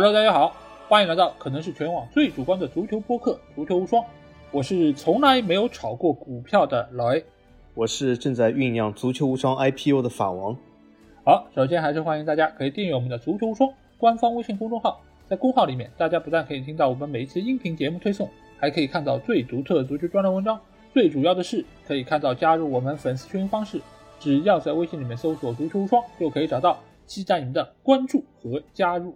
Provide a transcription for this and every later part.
Hello，大家好，欢迎来到可能是全网最主观的足球播客《足球无双》，我是从来没有炒过股票的老 A，我是正在酝酿足球无双 IPO 的法王。好，首先还是欢迎大家可以订阅我们的足球无双官方微信公众号，在公号里面，大家不但可以听到我们每一期音频节目推送，还可以看到最独特的足球专栏文章，最主要的是可以看到加入我们粉丝群方式，只要在微信里面搜索“足球无双”就可以找到，期待你们的关注和加入。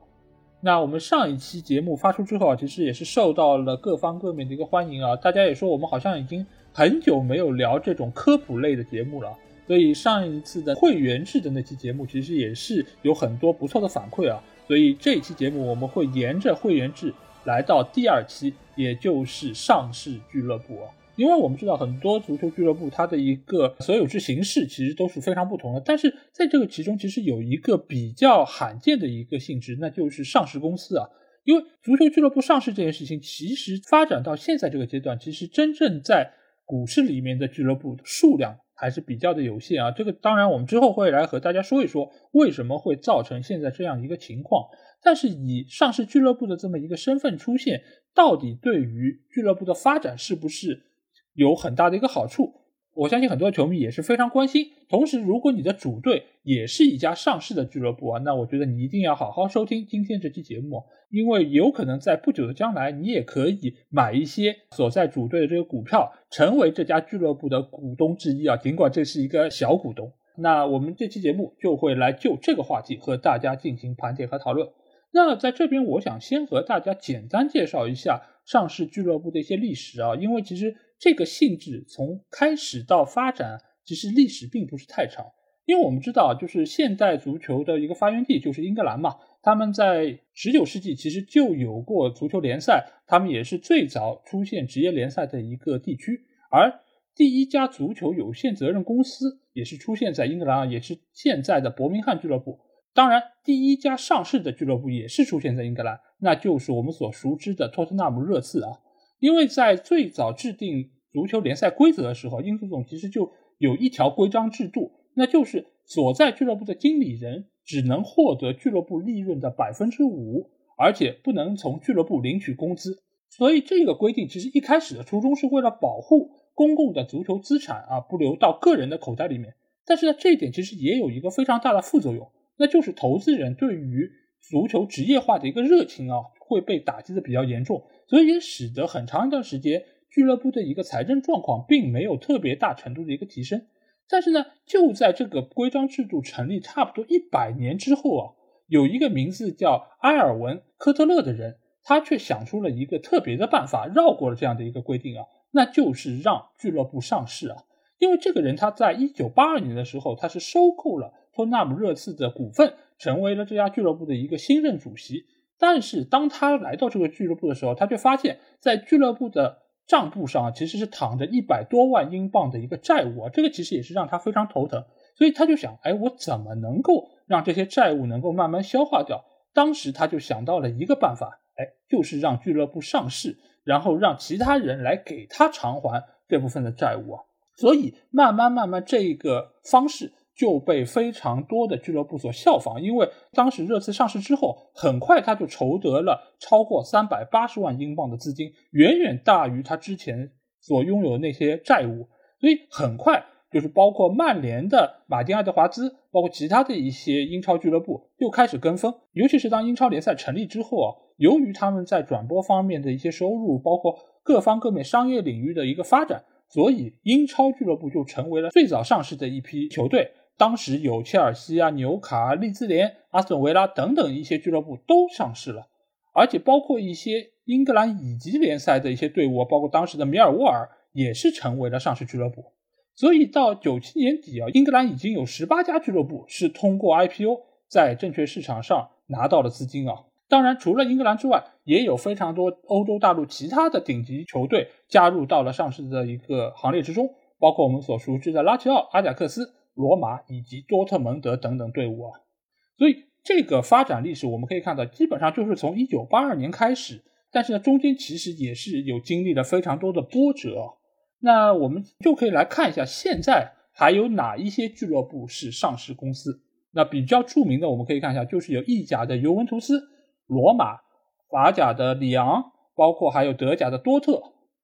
那我们上一期节目发出之后啊，其实也是受到了各方各面的一个欢迎啊。大家也说我们好像已经很久没有聊这种科普类的节目了，所以上一次的会员制的那期节目其实也是有很多不错的反馈啊。所以这一期节目我们会沿着会员制来到第二期，也就是上市俱乐部。因为我们知道很多足球俱乐部，它的一个所有制形式其实都是非常不同的。但是在这个其中，其实有一个比较罕见的一个性质，那就是上市公司啊。因为足球俱乐部上市这件事情，其实发展到现在这个阶段，其实真正在股市里面的俱乐部数量还是比较的有限啊。这个当然，我们之后会来和大家说一说为什么会造成现在这样一个情况。但是以上市俱乐部的这么一个身份出现，到底对于俱乐部的发展是不是？有很大的一个好处，我相信很多球迷也是非常关心。同时，如果你的主队也是一家上市的俱乐部啊，那我觉得你一定要好好收听今天这期节目，因为有可能在不久的将来，你也可以买一些所在主队的这个股票，成为这家俱乐部的股东之一啊。尽管这是一个小股东，那我们这期节目就会来就这个话题和大家进行盘点和讨论。那在这边，我想先和大家简单介绍一下上市俱乐部的一些历史啊，因为其实。这个性质从开始到发展，其实历史并不是太长，因为我们知道，就是现代足球的一个发源地就是英格兰嘛。他们在十九世纪其实就有过足球联赛，他们也是最早出现职业联赛的一个地区。而第一家足球有限责任公司也是出现在英格兰，也是现在的伯明翰俱乐部。当然，第一家上市的俱乐部也是出现在英格兰，那就是我们所熟知的托特纳姆热刺啊。因为在最早制定足球联赛规则的时候，英足总其实就有一条规章制度，那就是所在俱乐部的经理人只能获得俱乐部利润的百分之五，而且不能从俱乐部领取工资。所以这个规定其实一开始的初衷是为了保护公共的足球资产啊不流到个人的口袋里面。但是呢，这一点其实也有一个非常大的副作用，那就是投资人对于足球职业化的一个热情啊会被打击的比较严重。所以也使得很长一段时间，俱乐部的一个财政状况并没有特别大程度的一个提升。但是呢，就在这个规章制度成立差不多一百年之后啊，有一个名字叫埃尔文·科特勒的人，他却想出了一个特别的办法，绕过了这样的一个规定啊，那就是让俱乐部上市啊。因为这个人他在一九八二年的时候，他是收购了托纳姆热刺的股份，成为了这家俱乐部的一个新任主席。但是当他来到这个俱乐部的时候，他却发现，在俱乐部的账簿上其实是躺着一百多万英镑的一个债务啊，这个其实也是让他非常头疼。所以他就想，哎，我怎么能够让这些债务能够慢慢消化掉？当时他就想到了一个办法，哎，就是让俱乐部上市，然后让其他人来给他偿还这部分的债务啊。所以慢慢慢慢，这个方式。就被非常多的俱乐部所效仿，因为当时热刺上市之后，很快他就筹得了超过三百八十万英镑的资金，远远大于他之前所拥有的那些债务，所以很快就是包括曼联的马丁·爱德华兹，包括其他的一些英超俱乐部又开始跟风，尤其是当英超联赛成立之后啊，由于他们在转播方面的一些收入，包括各方各面商业领域的一个发展，所以英超俱乐部就成为了最早上市的一批球队。当时有切尔西啊、纽卡、利兹联、阿斯顿维拉等等一些俱乐部都上市了，而且包括一些英格兰乙级联赛的一些队伍，包括当时的米尔沃尔也是成为了上市俱乐部。所以到九七年底啊，英格兰已经有十八家俱乐部是通过 IPO 在证券市场上拿到了资金啊。当然，除了英格兰之外，也有非常多欧洲大陆其他的顶级球队加入到了上市的一个行列之中，包括我们所熟知的拉齐奥、阿贾克斯。罗马以及多特蒙德等等队伍啊，所以这个发展历史我们可以看到，基本上就是从一九八二年开始，但是呢，中间其实也是有经历了非常多的波折。那我们就可以来看一下，现在还有哪一些俱乐部是上市公司？那比较著名的，我们可以看一下，就是有意甲的尤文图斯、罗马、法甲的里昂，包括还有德甲的多特。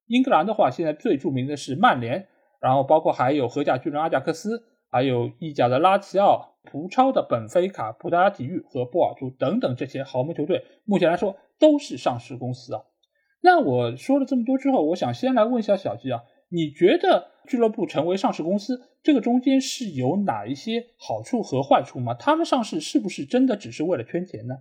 英格兰的话，现在最著名的是曼联，然后包括还有荷甲巨人阿贾克斯，还有意甲的拉齐奥、葡超的本菲卡、葡萄牙体育和波尔图等等这些豪门球队，目前来说都是上市公司啊。那我说了这么多之后，我想先来问一下小吉啊，你觉得俱乐部成为上市公司，这个中间是有哪一些好处和坏处吗？他们上市是不是真的只是为了圈钱呢？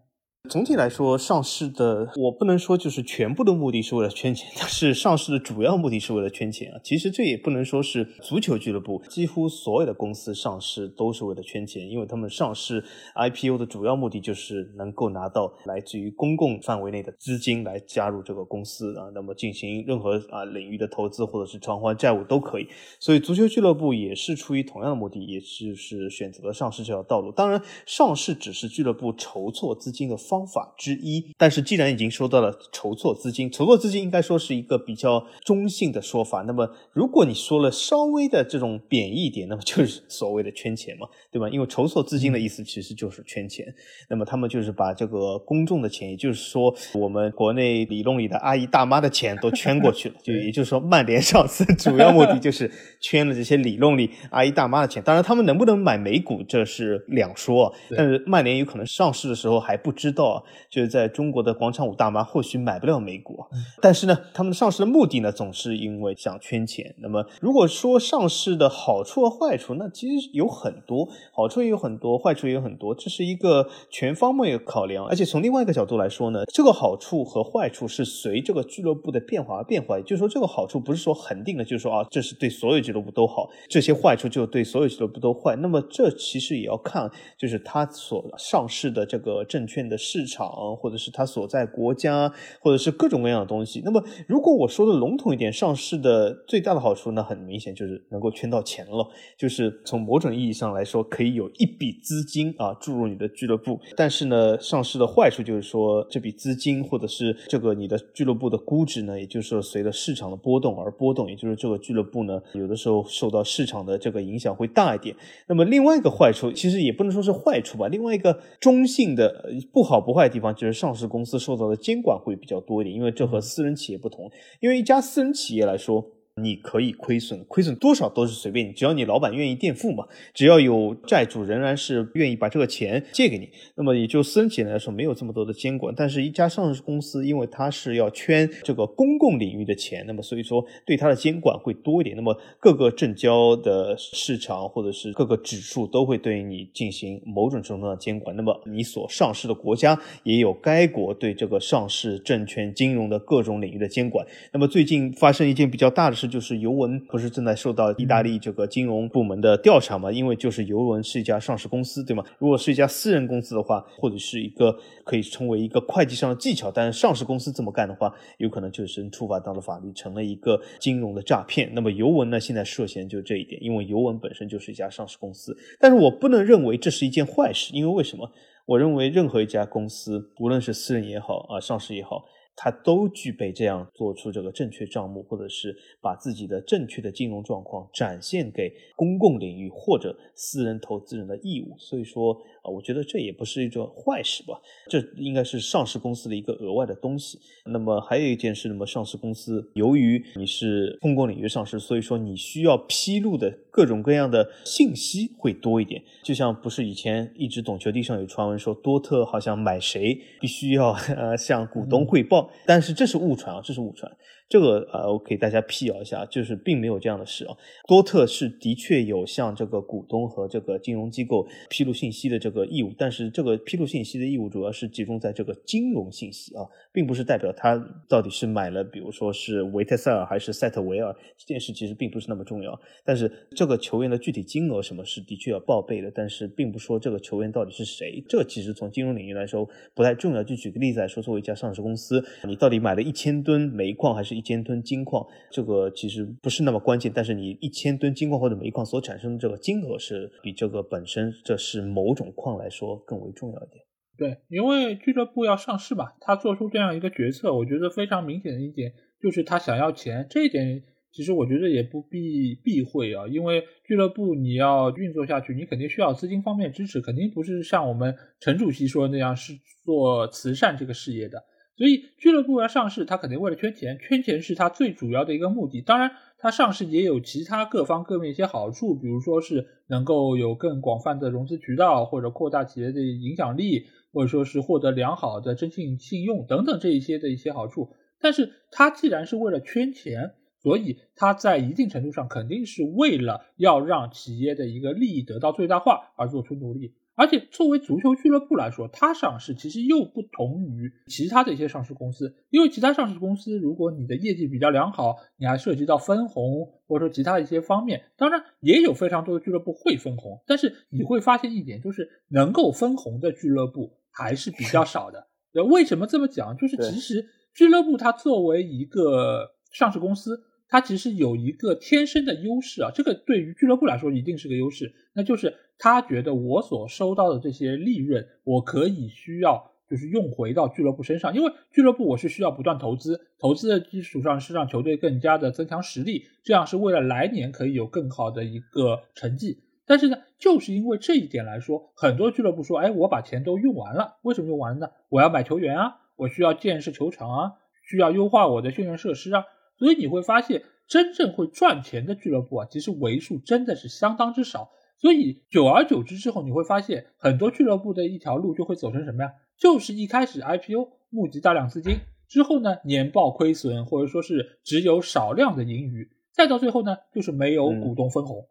总体来说，上市的我不能说就是全部的目的是为了圈钱，但是上市的主要目的是为了圈钱啊。其实这也不能说是足球俱乐部，几乎所有的公司上市都是为了圈钱，因为他们上市 IPO 的主要目的就是能够拿到来自于公共范围内的资金来加入这个公司啊，那么进行任何啊领域的投资或者是偿还债务都可以。所以足球俱乐部也是出于同样的目的，也就是选择了上市这条道路。当然，上市只是俱乐部筹措资金的方。方法之一，但是既然已经说到了筹措资金，筹措资金应该说是一个比较中性的说法。那么，如果你说了稍微的这种贬义点，那么就是所谓的圈钱嘛，对吧？因为筹措资金的意思其实就是圈钱。那么他们就是把这个公众的钱，也就是说我们国内理论里的阿姨大妈的钱都圈过去了。就也就是说，曼联上市主要目的就是圈了这些理论里阿姨大妈的钱。当然，他们能不能买美股这是两说。但是曼联有可能上市的时候还不知道。就是在中国的广场舞大妈或许买不了美股，但是呢，他们上市的目的呢，总是因为想圈钱。那么，如果说上市的好处和坏处，那其实有很多，好处也有很多，坏处也有很多，这是一个全方位的考量。而且从另外一个角度来说呢，这个好处和坏处是随这个俱乐部的变化而变化。也就是说，这个好处不是说恒定的，就是说啊，这是对所有俱乐部都好；这些坏处就对所有俱乐部都坏。那么，这其实也要看，就是它所上市的这个证券的市场，或者是它所在国家，或者是各种各样的东西。那么，如果我说的笼统一点，上市的最大的好处，那很明显就是能够圈到钱了，就是从某种意义上来说，可以有一笔资金啊注入你的俱乐部。但是呢，上市的坏处就是说，这笔资金或者是这个你的俱乐部的估值呢，也就是说随着市场的波动而波动，也就是这个俱乐部呢，有的时候受到市场的这个影响会大一点。那么另外一个坏处，其实也不能说是坏处吧，另外一个中性的不好不坏的地方。就是上市公司受到的监管会比较多一点，因为这和私人企业不同。因为一家私人企业来说。你可以亏损，亏损多少都是随便你，只要你老板愿意垫付嘛，只要有债主仍然是愿意把这个钱借给你，那么也就私人企业来说没有这么多的监管。但是，一家上市公司，因为它是要圈这个公共领域的钱，那么所以说对它的监管会多一点。那么各个证交的市场或者是各个指数都会对你进行某种程度的监管。那么你所上市的国家也有该国对这个上市证券金融的各种领域的监管。那么最近发生一件比较大的事。就是尤文不是正在受到意大利这个金融部门的调查嘛？因为就是尤文是一家上市公司，对吗？如果是一家私人公司的话，或者是一个可以称为一个会计上的技巧，但是上市公司这么干的话，有可能就是触犯到了法律，成了一个金融的诈骗。那么尤文呢，现在涉嫌就这一点，因为尤文本身就是一家上市公司。但是我不能认为这是一件坏事，因为为什么？我认为任何一家公司，无论是私人也好啊，上市也好。他都具备这样做出这个正确账目，或者是把自己的正确的金融状况展现给公共领域或者私人投资人的义务。所以说啊，我觉得这也不是一种坏事吧，这应该是上市公司的一个额外的东西。那么还有一件事，那么上市公司由于你是公共领域上市，所以说你需要披露的各种各样的信息会多一点。就像不是以前一直懂球帝上有传闻说多特好像买谁必须要呃向股东汇报。但是这是误传啊，这是误传。这个呃，我给大家辟谣一下，就是并没有这样的事啊。多特是的确有向这个股东和这个金融机构披露信息的这个义务，但是这个披露信息的义务主要是集中在这个金融信息啊，并不是代表他到底是买了，比如说是维特塞尔还是塞特维尔这件事其实并不是那么重要。但是这个球员的具体金额什么是的确要报备的，但是并不说这个球员到底是谁，这其实从金融领域来说不太重要。就举个例子来说，作为一家上市公司，你到底买了一千吨煤矿还是？一千吨金矿，这个其实不是那么关键，但是你一千吨金矿或者煤矿所产生的这个金额是比这个本身这是某种矿来说更为重要一点。对，因为俱乐部要上市嘛，他做出这样一个决策，我觉得非常明显的一点就是他想要钱，这一点。其实我觉得也不必避讳啊，因为俱乐部你要运作下去，你肯定需要资金方面支持，肯定不是像我们陈主席说的那样是做慈善这个事业的。所以俱乐部要上市，它肯定为了圈钱，圈钱是它最主要的一个目的。当然，它上市也有其他各方各面一些好处，比如说是能够有更广泛的融资渠道，或者扩大企业的影响力，或者说是获得良好的征信信用等等这一些的一些好处。但是它既然是为了圈钱，所以它在一定程度上肯定是为了要让企业的一个利益得到最大化而做出努力。而且作为足球俱乐部来说，它上市其实又不同于其他的一些上市公司，因为其他上市公司，如果你的业绩比较良好，你还涉及到分红或者说其他一些方面，当然也有非常多的俱乐部会分红，但是你会发现一点，就是能够分红的俱乐部还是比较少的。为什么这么讲？就是其实俱乐部它作为一个上市公司。它其实有一个天生的优势啊，这个对于俱乐部来说一定是个优势，那就是他觉得我所收到的这些利润，我可以需要就是用回到俱乐部身上，因为俱乐部我是需要不断投资，投资的基础上是让球队更加的增强实力，这样是为了来年可以有更好的一个成绩。但是呢，就是因为这一点来说，很多俱乐部说，哎，我把钱都用完了，为什么用完了呢？我要买球员啊，我需要建设球场啊，需要优化我的训练设施啊。所以你会发现，真正会赚钱的俱乐部啊，其实为数真的是相当之少。所以久而久之之后，你会发现很多俱乐部的一条路就会走成什么呀？就是一开始 IPO 募集大量资金，之后呢年报亏损，或者说是只有少量的盈余，再到最后呢就是没有股东分红。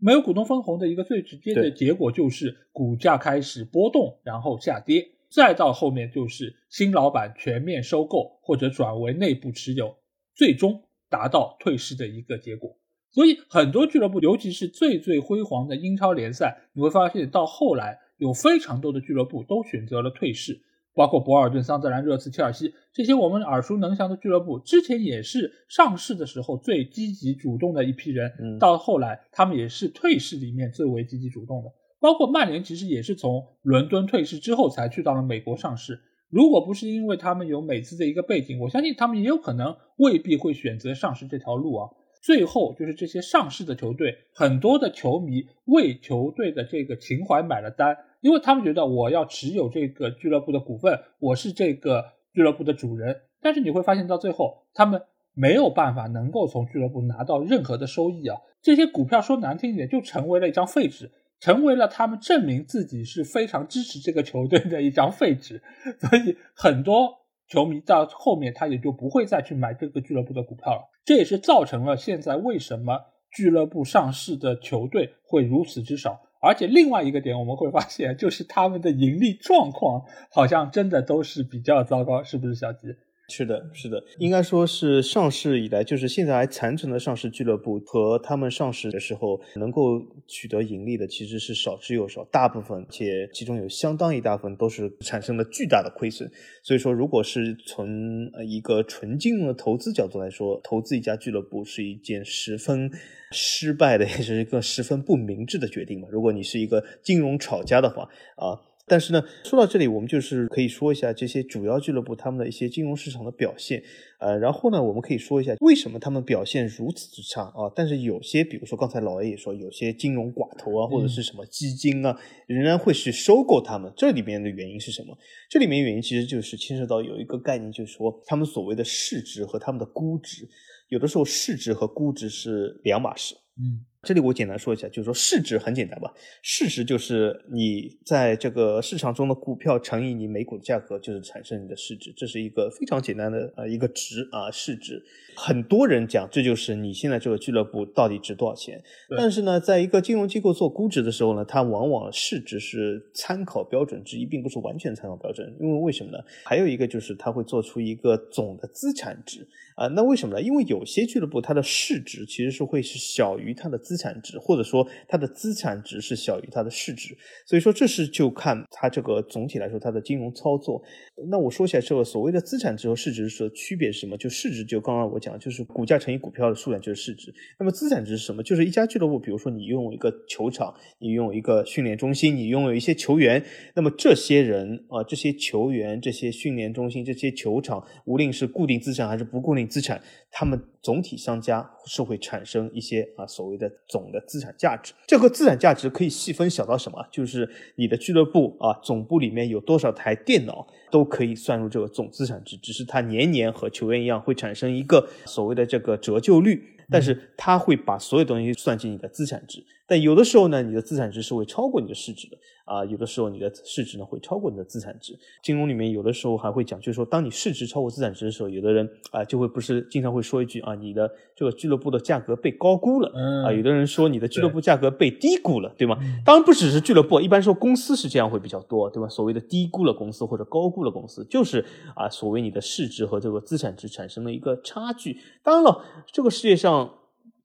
没有股东分红的一个最直接的结果就是股价开始波动，然后下跌，再到后面就是新老板全面收购或者转为内部持有。最终达到退市的一个结果，所以很多俱乐部，尤其是最最辉煌的英超联赛，你会发现到后来有非常多的俱乐部都选择了退市，包括博尔顿、桑德兰、热刺、切尔西这些我们耳熟能详的俱乐部，之前也是上市的时候最积极主动的一批人，到后来他们也是退市里面最为积极主动的，包括曼联其实也是从伦敦退市之后才去到了美国上市。如果不是因为他们有美资的一个背景，我相信他们也有可能未必会选择上市这条路啊。最后就是这些上市的球队，很多的球迷为球队的这个情怀买了单，因为他们觉得我要持有这个俱乐部的股份，我是这个俱乐部的主人。但是你会发现到最后，他们没有办法能够从俱乐部拿到任何的收益啊。这些股票说难听一点，就成为了一张废纸。成为了他们证明自己是非常支持这个球队的一张废纸，所以很多球迷到后面他也就不会再去买这个俱乐部的股票了。这也是造成了现在为什么俱乐部上市的球队会如此之少。而且另外一个点我们会发现，就是他们的盈利状况好像真的都是比较糟糕，是不是小吉？是的，是的，应该说是上市以来，就是现在还残存的上市俱乐部和他们上市的时候能够取得盈利的，其实是少之又少，大部分且其中有相当一大部分都是产生了巨大的亏损。所以说，如果是从一个纯金融的投资角度来说，投资一家俱乐部是一件十分失败的，也是一个十分不明智的决定嘛。如果你是一个金融炒家的话，啊。但是呢，说到这里，我们就是可以说一下这些主要俱乐部他们的一些金融市场的表现，呃，然后呢，我们可以说一下为什么他们表现如此之差啊。但是有些，比如说刚才老 A 也说，有些金融寡头啊，或者是什么基金啊，仍然会去收购他们。这里面的原因是什么？这里面原因其实就是牵涉到有一个概念，就是说他们所谓的市值和他们的估值，有的时候市值和估值是两码事。嗯。这里我简单说一下，就是说市值很简单吧，市值就是你在这个市场中的股票乘以你每股的价格，就是产生你的市值，这是一个非常简单的呃一个值啊市值。很多人讲这就是你现在这个俱乐部到底值多少钱，但是呢，在一个金融机构做估值的时候呢，它往往市值是参考标准之一，并不是完全参考标准。因为为什么呢？还有一个就是它会做出一个总的资产值啊，那为什么呢？因为有些俱乐部它的市值其实是会是小于它的。资产值，或者说它的资产值是小于它的市值，所以说这是就看它这个总体来说它的金融操作。那我说起来这个所谓的资产值和市值的区别是什么？就市值就刚刚我讲，就是股价乘以股票的数量就是市值。那么资产值是什么？就是一家俱乐部，比如说你拥有一个球场，你拥有一个训练中心，你拥有一些球员，那么这些人啊，这些球员、这些训练中心、这些球场，无论是固定资产还是不固定资产，他们。总体相加是会产生一些啊所谓的总的资产价值。这个资产价值可以细分小到什么？就是你的俱乐部啊总部里面有多少台电脑都可以算入这个总资产值，只是它年年和球员一样会产生一个所谓的这个折旧率。但是它会把所有东西算进你的资产值，但有的时候呢，你的资产值是会超过你的市值的啊，有的时候你的市值呢会超过你的资产值。金融里面有的时候还会讲，就是说当你市值超过资产值的时候，有的人啊就会不是经常会说一句啊，你的这个俱乐部的价格被高估了啊，有的人说你的俱乐部价格被低估了，对吗？当然不只是俱乐部，一般说公司是这样会比较多，对吧？所谓的低估了公司或者高估了公司，就是啊，所谓你的市值和这个资产值产生了一个差距。当然了，这个世界上。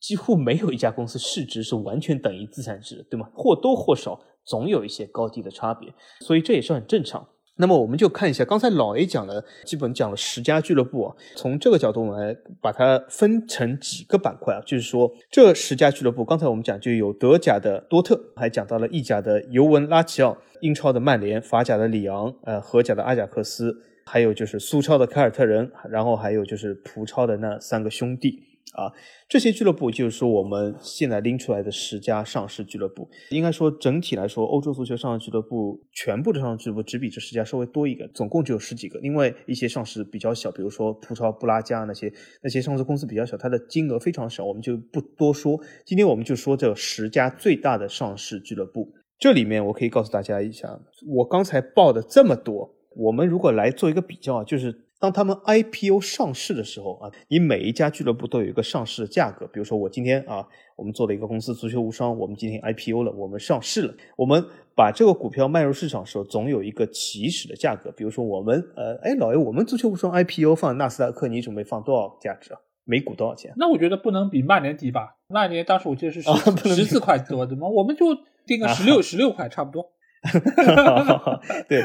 几乎没有一家公司市值是完全等于资产值，对吗？或多或少总有一些高低的差别，所以这也是很正常。那么我们就看一下，刚才老 A 讲了，基本讲了十家俱乐部啊。从这个角度来把它分成几个板块啊，就是说这十家俱乐部，刚才我们讲就有德甲的多特，还讲到了意甲的尤文拉齐奥，英超的曼联，法甲的里昂，呃，荷甲的阿贾克斯，还有就是苏超的凯尔特人，然后还有就是葡超的那三个兄弟。啊，这些俱乐部就是说我们现在拎出来的十家上市俱乐部，应该说整体来说，欧洲足球上市俱乐部全部的上市俱乐部只比这十家稍微多一个，总共只有十几个。另外一些上市比较小，比如说葡超、布拉加那些那些上市公司比较小，它的金额非常少，我们就不多说。今天我们就说这十家最大的上市俱乐部，这里面我可以告诉大家一下，我刚才报的这么多，我们如果来做一个比较啊，就是。当他们 IPO 上市的时候啊，你每一家俱乐部都有一个上市的价格。比如说，我今天啊，我们做了一个公司足球无双，我们今天 IPO 了，我们上市了。我们把这个股票卖入市场的时候，总有一个起始的价格。比如说，我们呃，哎，老爷，我们足球无双 IPO 放纳斯达克，你准备放多少价值啊？每股多少钱？那我觉得不能比曼联低吧？曼联当时我记得是十十四块多，对吗？我们就定个十六十六块，差不多。对，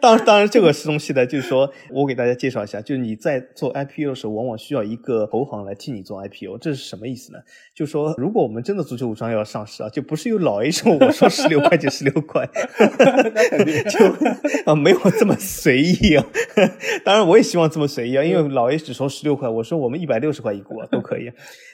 当当然这个东西呢，就是说我给大家介绍一下，就是你在做 IPO 的时候，往往需要一个投行来替你做 IPO，这是什么意思呢？就是说，如果我们真的足球无双要上市啊，就不是由老 A 说我说十六块就十六块，就啊没有这么随意啊。当然我也希望这么随意啊，因为老 A 只说十六块，我说我们一百六十块一股啊，都可以。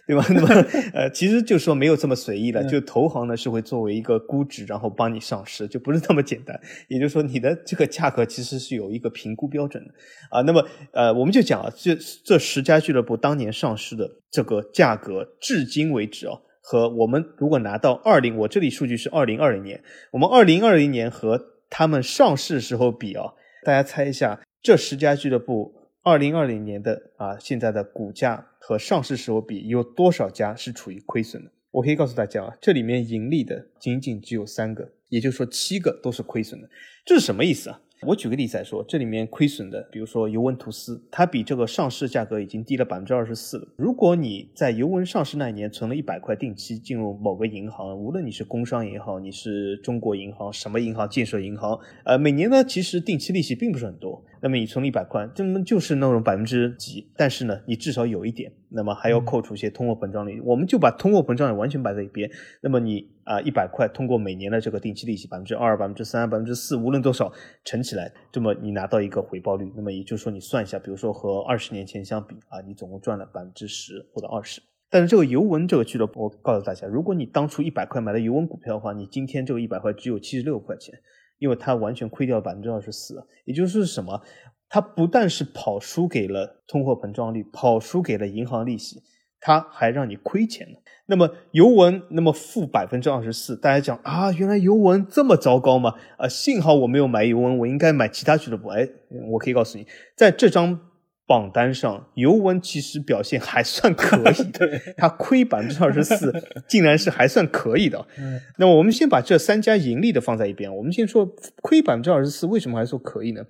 对吧？那么，呃，其实就说没有这么随意了。就投行呢是会作为一个估值，然后帮你上市，就不是那么简单。也就是说，你的这个价格其实是有一个评估标准的啊。那么，呃，我们就讲啊，这这十家俱乐部当年上市的这个价格，至今为止啊，和我们如果拿到二零，我这里数据是二零二零年，我们二零二零年和他们上市时候比啊，大家猜一下，这十家俱乐部二零二零年的啊现在的股价。和上市时候比，有多少家是处于亏损的？我可以告诉大家啊，这里面盈利的仅仅只有三个，也就是说七个都是亏损的。这是什么意思啊？我举个例子来说，这里面亏损的，比如说尤文图斯，它比这个上市价格已经低了百分之二十四了。如果你在尤文上市那一年存了一百块定期进入某个银行，无论你是工商银行，你是中国银行，什么银行，建设银行，呃，每年呢其实定期利息并不是很多。那么你存了一百块，这么就是那种百分之几，但是呢，你至少有一点。那么还要扣除一些通货膨胀率，我们就把通货膨胀率完全摆在一边。那么你啊，一百块通过每年的这个定期利息百分之二、百分之三、百分之四，无论多少乘起来，这么你拿到一个回报率。那么也就是说，你算一下，比如说和二十年前相比啊，你总共赚了百分之十或者二十。但是这个尤文这个俱乐部，我告诉大家，如果你当初一百块买了尤文股票的话，你今天这个一百块只有七十六块钱，因为它完全亏掉百分之二十四。也就是什么？它不但是跑输给了通货膨胀率，跑输给了银行利息，它还让你亏钱了。那么尤文那么负百分之二十四，大家讲啊，原来尤文这么糟糕吗？啊，幸好我没有买尤文，我应该买其他俱乐部。哎，我可以告诉你，在这张榜单上，尤文其实表现还算可以。的，他亏百分之二十四，竟然是还算可以的。嗯，那么我们先把这三家盈利的放在一边，我们先说亏百分之二十四，为什么还说可以呢？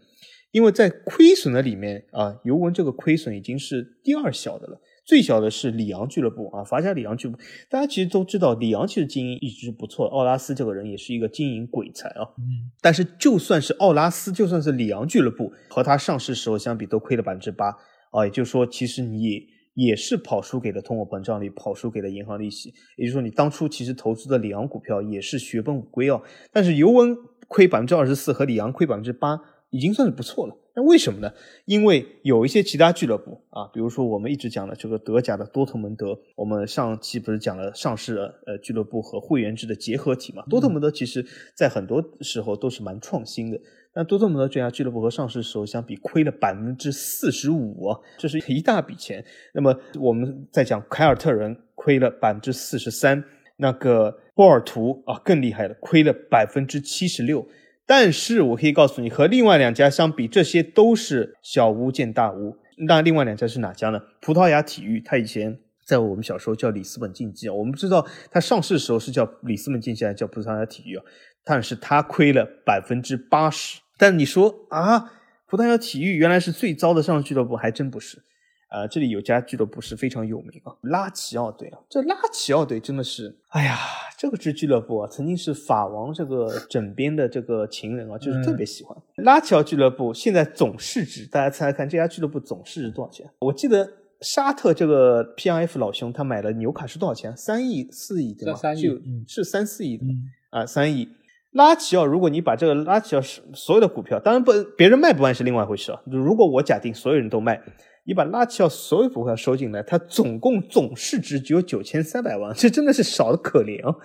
因为在亏损的里面啊，尤文这个亏损已经是第二小的了，最小的是里昂俱乐部啊，法甲里昂俱乐部。大家其实都知道，里昂其实经营一直是不错，奥拉斯这个人也是一个经营鬼才啊。嗯。但是就算是奥拉斯，就算是里昂俱乐部，和他上市时候相比，都亏了百分之八啊。也就是说，其实你也是跑输给了通货膨胀率，跑输给了银行利息。也就是说，你当初其实投资的里昂股票也是血本无归啊。但是尤文亏百分之二十四，和里昂亏百分之八。已经算是不错了，那为什么呢？因为有一些其他俱乐部啊，比如说我们一直讲的这个德甲的多特蒙德，我们上期不是讲了上市呃俱乐部和会员制的结合体嘛？多特蒙德其实在很多时候都是蛮创新的。那多特蒙德这家俱乐部和上市时候相比，亏了百分之四十五，这是一大笔钱。那么我们在讲凯尔特人亏了百分之四十三，那个波尔图啊更厉害了，亏了百分之七十六。但是我可以告诉你，和另外两家相比，这些都是小巫见大巫。那另外两家是哪家呢？葡萄牙体育，它以前在我们小时候叫里斯本竞技啊。我们知道它上市的时候是叫里斯本竞技，还是叫葡萄牙体育啊？但是它亏了百分之八十。但你说啊，葡萄牙体育原来是最糟的上市俱乐部，还真不是。啊，这里有家俱乐部是非常有名啊，拉齐奥队啊。这拉齐奥队真的是，哎呀，这个支俱乐部啊，曾经是法王这个枕边的这个情人啊，就是特别喜欢拉齐奥俱乐部。现在总市值，大家猜猜看，这家俱乐部总市值多少钱？我记得沙特这个 P R F 老兄他买了纽卡是多少钱？三亿、四亿对吧？三亿，是三四亿的啊，三亿。拉齐奥，如果你把这个拉齐奥所有的股票，当然不，别人卖不卖是另外一回事啊。如果我假定所有人都卖。你把拉齐奥所有股票收进来，它总共总市值只有九千三百万，这真的是少的可怜哦。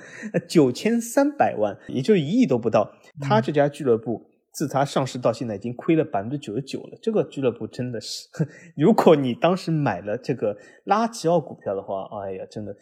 九千三百万，也就一亿都不到。他这家俱乐部自他上市到现在已经亏了百分之九十九了。这个俱乐部真的是，如果你当时买了这个拉齐奥股票的话，哎呀，真的，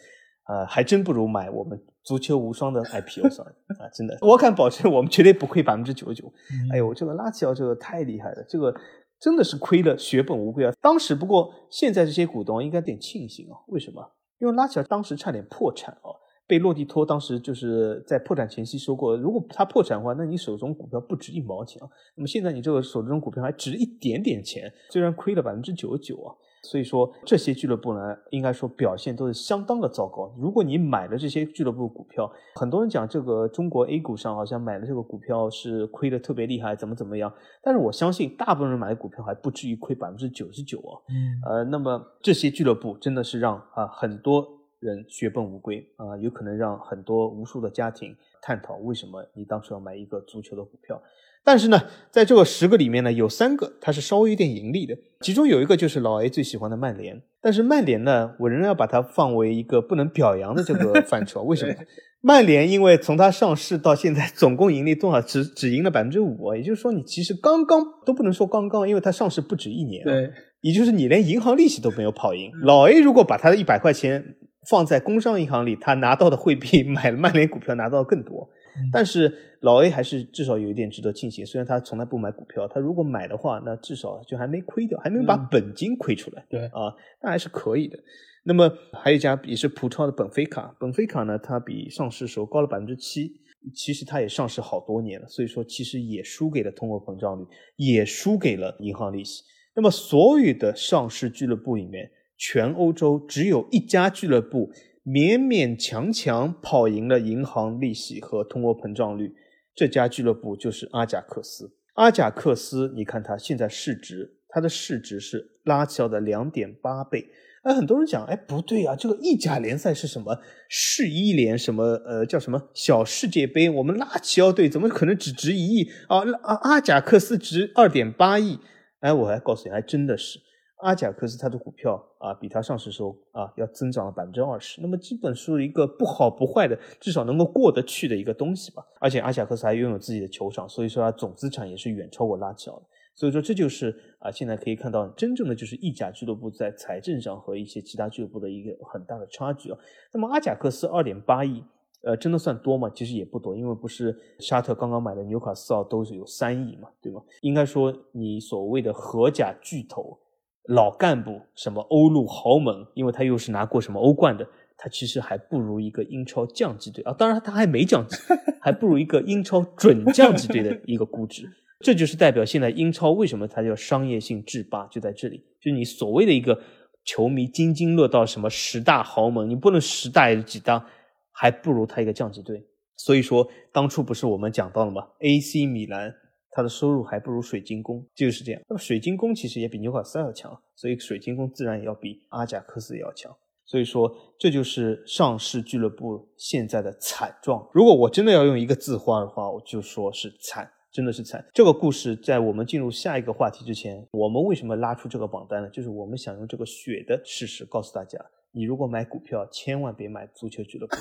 呃，还真不如买我们足球无双的 IPO 算了啊！真的，我敢保证，我们绝对不亏百分之九十九。哎呦，这个拉齐奥这个太厉害了，这个。真的是亏了血本无归啊！当时不过，现在这些股东应该点庆幸啊？为什么？因为拉齐尔当时差点破产啊，被洛蒂托当时就是在破产前夕说过，如果他破产的话，那你手中股票不值一毛钱啊。那么现在你这个手中股票还值一点点钱，虽然亏了百分之九十九啊。所以说这些俱乐部呢，应该说表现都是相当的糟糕。如果你买了这些俱乐部股票，很多人讲这个中国 A 股上好像买了这个股票是亏的特别厉害，怎么怎么样？但是我相信大部分人买的股票还不至于亏百分之九十九啊。嗯，呃，那么这些俱乐部真的是让啊很多人血本无归啊，有可能让很多无数的家庭探讨为什么你当初要买一个足球的股票。但是呢，在这个十个里面呢，有三个它是稍微有点盈利的，其中有一个就是老 A 最喜欢的曼联。但是曼联呢，我仍然要把它放为一个不能表扬的这个范畴。为什么？曼联因为从它上市到现在，总共盈利多少？只只赢了百分之五，也就是说，你其实刚刚都不能说刚刚，因为它上市不止一年。对，也就是你连银行利息都没有跑赢。老 A 如果把他的一百块钱放在工商银行里，他拿到的会比买了曼联股票拿到的更多。但是老 A 还是至少有一点值得庆幸，虽然他从来不买股票，他如果买的话，那至少就还没亏掉，还没有把本金亏出来。对啊，那还是可以的。那么还有一家也是葡超的本菲卡，本菲卡呢，它比上市时候高了百分之七，其实它也上市好多年了，所以说其实也输给了通货膨胀率，也输给了银行利息。那么所有的上市俱乐部里面，全欧洲只有一家俱乐部。勉勉强强跑赢了银行利息和通货膨胀率，这家俱乐部就是阿贾克斯。阿贾克斯，你看它现在市值，它的市值是拉齐奥的两点八倍。哎，很多人讲，哎，不对啊，这个意甲联赛是什么世一联？什么呃叫什么小世界杯？我们拉齐奥队怎么可能只值一亿啊？阿阿贾克斯值二点八亿？哎，我还告诉你，还真的是。阿贾克斯它的股票啊，比它上市时候啊要增长了百分之二十，那么基本是一个不好不坏的，至少能够过得去的一个东西吧。而且阿贾克斯还拥有自己的球场，所以说它总资产也是远超过拉齐奥的。所以说这就是啊，现在可以看到真正的就是意甲俱乐部在财政上和一些其他俱乐部的一个很大的差距啊。那么阿贾克斯二点八亿，呃，真的算多吗？其实也不多，因为不是沙特刚刚买的纽卡斯尔都是有三亿嘛，对吗？应该说你所谓的荷甲巨头。老干部什么欧陆豪门，因为他又是拿过什么欧冠的，他其实还不如一个英超降级队啊！当然他还没降级，还不如一个英超准降级队的一个估值。这就是代表现在英超为什么它叫商业性制霸，就在这里。就你所谓的一个球迷津津乐道什么十大豪门，你不能十大几大，还不如他一个降级队。所以说当初不是我们讲到了吗？AC 米兰。他的收入还不如水晶宫，就是这样。那么水晶宫其实也比纽卡斯要强，所以水晶宫自然也要比阿贾克斯也要强。所以说，这就是上市俱乐部现在的惨状。如果我真的要用一个字画的话，我就说是惨真的是惨。这个故事在我们进入下一个话题之前，我们为什么拉出这个榜单呢？就是我们想用这个血的事实告诉大家。你如果买股票，千万别买足球俱乐部。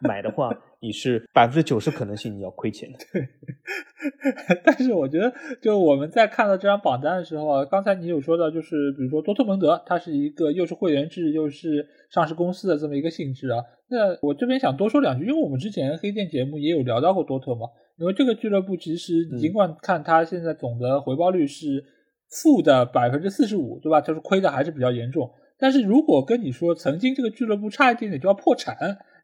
买的话，你是 百分之九十可能性你要亏钱的。对，但是我觉得，就我们在看到这张榜单的时候啊，刚才你有说到，就是比如说多特蒙德，它是一个又是会员制又是上市公司的这么一个性质啊。那我这边想多说两句，因为我们之前黑店节目也有聊到过多特嘛。因为这个俱乐部其实尽管看它现在总的回报率是负的百分之四十五，对吧？就是亏的还是比较严重。但是如果跟你说曾经这个俱乐部差一点点就要破产，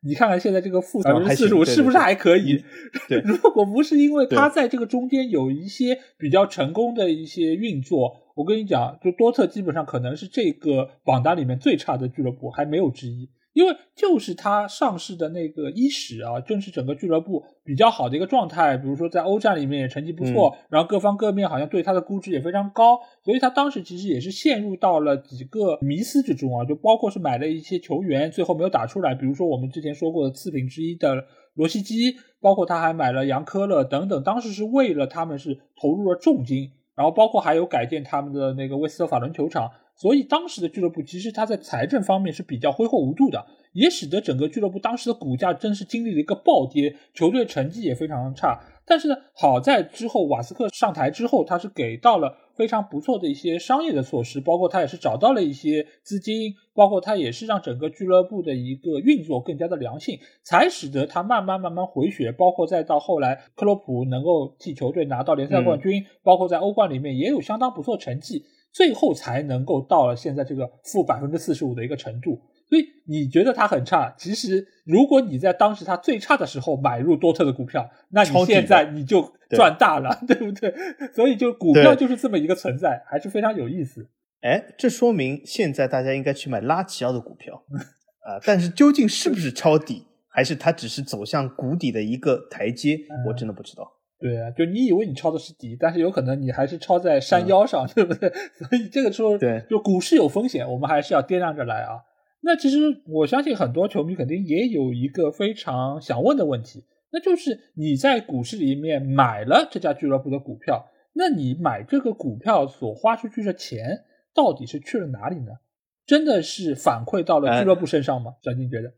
你看看现在这个负百分之四十五是不是还可以？对，如果不是因为他在这个中间有一些比较成功的一些运作，我跟你讲，就多特基本上可能是这个榜单里面最差的俱乐部，还没有之一。因为就是他上市的那个伊始啊，正是整个俱乐部比较好的一个状态。比如说在欧战里面也成绩不错，然后各方各面好像对他的估值也非常高，所以他当时其实也是陷入到了几个迷思之中啊，就包括是买了一些球员，最后没有打出来。比如说我们之前说过的次品之一的罗西基，包括他还买了杨科勒等等，当时是为了他们是投入了重金，然后包括还有改建他们的那个威斯特法伦球场。所以当时的俱乐部其实它在财政方面是比较挥霍无度的，也使得整个俱乐部当时的股价真是经历了一个暴跌，球队成绩也非常差。但是呢，好在之后瓦斯克上台之后，他是给到了非常不错的一些商业的措施，包括他也是找到了一些资金，包括他也是让整个俱乐部的一个运作更加的良性，才使得他慢慢慢慢回血。包括再到后来，克洛普能够替球队拿到联赛冠军，包括在欧冠里面也有相当不错成绩。最后才能够到了现在这个负百分之四十五的一个程度，所以你觉得它很差？其实如果你在当时它最差的时候买入多特的股票，那你现在你就赚大了，对不对？所以就股票就是这么一个存在，还是非常有意思。哎，这说明现在大家应该去买拉齐奥的股票啊！但是究竟是不是抄底，还是它只是走向谷底的一个台阶，我真的不知道。对啊，就你以为你抄的是底，但是有可能你还是抄在山腰上，对不对？所以这个时候，对，就股市有风险，我们还是要掂量着来啊。那其实我相信很多球迷肯定也有一个非常想问的问题，那就是你在股市里面买了这家俱乐部的股票，那你买这个股票所花出去的钱到底是去了哪里呢？真的是反馈到了俱乐部身上吗？小金觉得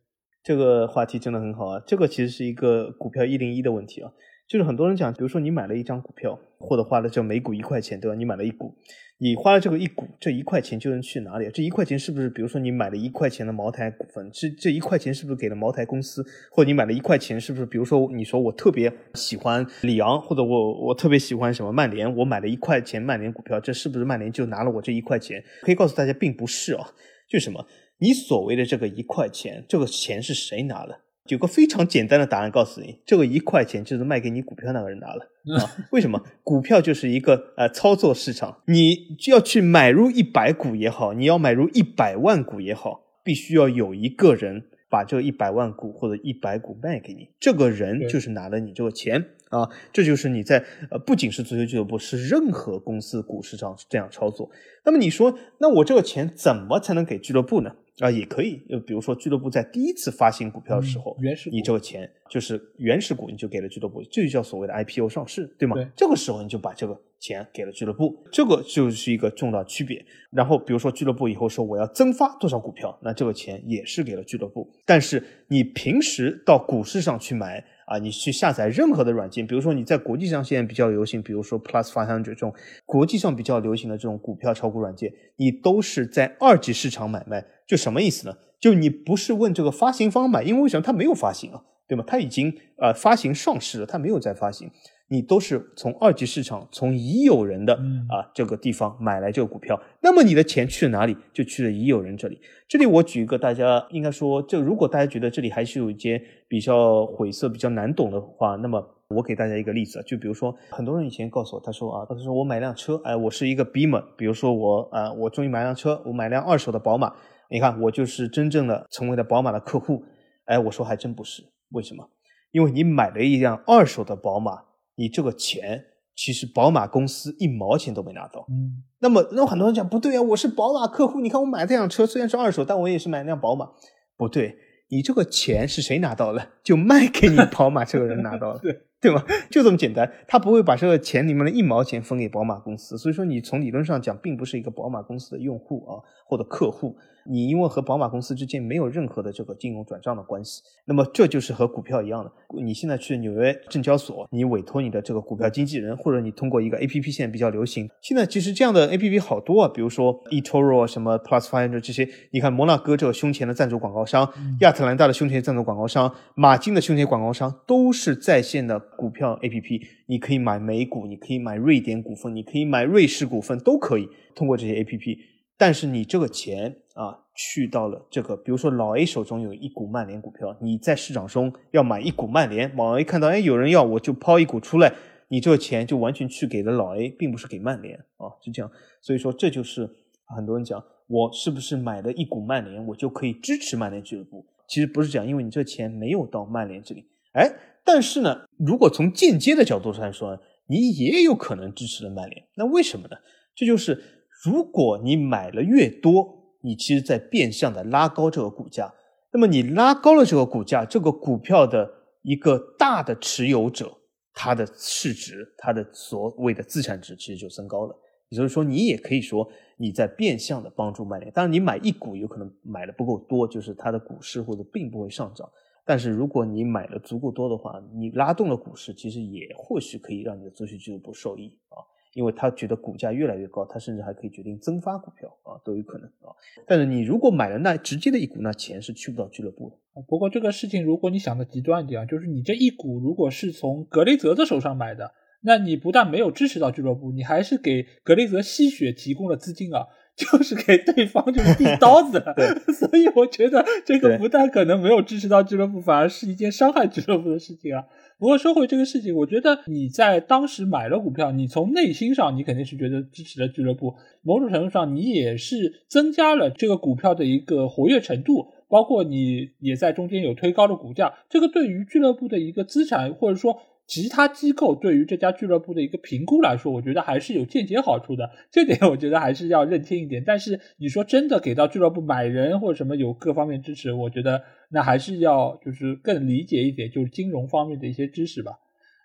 这个话题真的很好啊，这个其实是一个股票一零一的问题啊。就是很多人讲，比如说你买了一张股票，或者花了这每股一块钱，对吧？你买了一股，你花了这个一股，这一块钱就能去哪里？这一块钱是不是，比如说你买了一块钱的茅台股份，这这一块钱是不是给了茅台公司？或者你买了一块钱，是不是，比如说你说我特别喜欢里昂，或者我我特别喜欢什么曼联，我买了一块钱曼联股票，这是不是曼联就拿了我这一块钱？可以告诉大家，并不是啊，就什么？你所谓的这个一块钱，这个钱是谁拿了？有个非常简单的答案告诉你，这个一块钱就是卖给你股票那个人拿了啊？为什么？股票就是一个呃操作市场，你就要去买入一百股也好，你要买入一百万股也好，必须要有一个人把这一百万股或者一百股卖给你，这个人就是拿了你这个钱啊。这就是你在呃不仅是足球俱乐部，是任何公司股市上这样操作。那么你说，那我这个钱怎么才能给俱乐部呢？啊，也可以，就比如说俱乐部在第一次发行股票的时候，原始你这个钱就是原始股，你就给了俱乐部，这就叫所谓的 IPO 上市，对吗？这个时候你就把这个钱给了俱乐部，这个就是一个重大区别。然后比如说俱乐部以后说我要增发多少股票，那这个钱也是给了俱乐部。但是你平时到股市上去买。啊，你去下载任何的软件，比如说你在国际上现在比较流行，比如说 Plus 发行者这种国际上比较流行的这种股票炒股软件，你都是在二级市场买卖，就什么意思呢？就你不是问这个发行方买，因为为什么它没有发行啊，对吗？它已经呃发行上市了，它没有再发行。你都是从二级市场，从已有人的啊这个地方买来这个股票，那么你的钱去了哪里？就去了已有人这里。这里我举一个大家应该说，就如果大家觉得这里还是有一些比较晦涩、比较难懂的话，那么我给大家一个例子，就比如说很多人以前告诉我，他说啊，他说我买辆车，哎，我是一个 Beamer，比如说我啊，我终于买辆车，我买辆二手的宝马，你看我就是真正的成为了宝马的客户，哎，我说还真不是，为什么？因为你买了一辆二手的宝马。你这个钱其实宝马公司一毛钱都没拿到。嗯，那么那很多人讲不对啊，我是宝马客户，你看我买这辆车虽然是二手，但我也是买辆宝马。不对，你这个钱是谁拿到了？就卖给你 宝马这个人拿到了，对对吗？就这么简单，他不会把这个钱里面的一毛钱分给宝马公司，所以说你从理论上讲，并不是一个宝马公司的用户啊或者客户。你因为和宝马公司之间没有任何的这个金融转账的关系，那么这就是和股票一样的。你现在去纽约证交所，你委托你的这个股票经纪人，或者你通过一个 A P P，现在比较流行。现在其实这样的 A P P 好多啊，比如说 eToro 什么 Plus Five Hundred 这些，你看摩纳哥这个胸前的赞助广告商，亚特兰大的胸前赞助广告商，马竞的胸前广告商，都是在线的股票 A P P。你可以买美股，你可以买瑞典股份，你可以买瑞士股份，都可以通过这些 A P P。但是你这个钱啊，去到了这个，比如说老 A 手中有一股曼联股票，你在市场中要买一股曼联，老 A 看到哎有人要，我就抛一股出来，你这个钱就完全去给了老 A，并不是给曼联啊，是这样。所以说这就是很多人讲，我是不是买了一股曼联，我就可以支持曼联俱乐部？其实不是这样，因为你这钱没有到曼联这里。哎，但是呢，如果从间接的角度上来说，你也有可能支持了曼联，那为什么呢？这就是。如果你买了越多，你其实在变相的拉高这个股价。那么你拉高了这个股价，这个股票的一个大的持有者，它的市值，它的所谓的资产值其实就增高了。也就是说，你也可以说你在变相的帮助曼联。当然，你买一股有可能买的不够多，就是它的股市或者并不会上涨。但是如果你买的足够多的话，你拉动了股市，其实也或许可以让你的足球俱乐部受益啊。因为他觉得股价越来越高，他甚至还可以决定增发股票啊，都有可能啊。但是你如果买了那直接的一股，那钱是去不到俱乐部的。不过这个事情，如果你想的极端一点啊，就是你这一股如果是从格雷泽的手上买的，那你不但没有支持到俱乐部，你还是给格雷泽吸血提供了资金啊，就是给对方就是递刀子 了。所以我觉得这个不但可能没有支持到俱乐部，反而是一件伤害俱乐部的事情啊。不过说回这个事情，我觉得你在当时买了股票，你从内心上你肯定是觉得支持了俱乐部，某种程度上你也是增加了这个股票的一个活跃程度，包括你也在中间有推高的股价，这个对于俱乐部的一个资产或者说。其他机构对于这家俱乐部的一个评估来说，我觉得还是有间接好处的，这点我觉得还是要认清一点。但是你说真的给到俱乐部买人或者什么有各方面支持，我觉得那还是要就是更理解一点，就是金融方面的一些知识吧。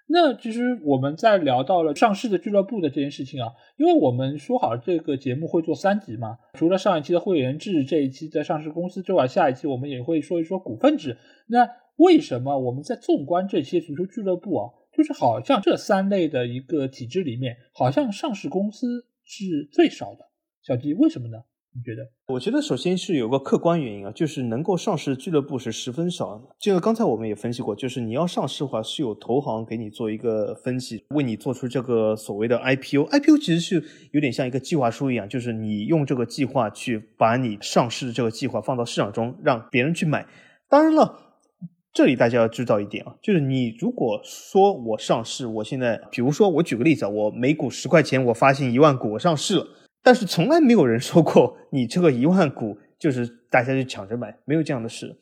那其实我们在聊到了上市的俱乐部的这件事情啊，因为我们说好这个节目会做三集嘛，除了上一期的会员制，这一期的上市公司之外，下一期我们也会说一说股份制。那为什么我们在纵观这些足球俱乐部啊，就是好像这三类的一个体制里面，好像上市公司是最少的？小吉，为什么呢？你觉得？我觉得首先是有个客观原因啊，就是能够上市俱乐部是十分少。这个刚才我们也分析过，就是你要上市的话，是有投行给你做一个分析，为你做出这个所谓的 IPO。IPO 其实是有点像一个计划书一样，就是你用这个计划去把你上市的这个计划放到市场中，让别人去买。当然了。这里大家要知道一点啊，就是你如果说我上市，我现在，比如说我举个例子啊，我每股十块钱，我发行一万股，我上市了，但是从来没有人说过 你这个一万股就是大家就抢着买，没有这样的事。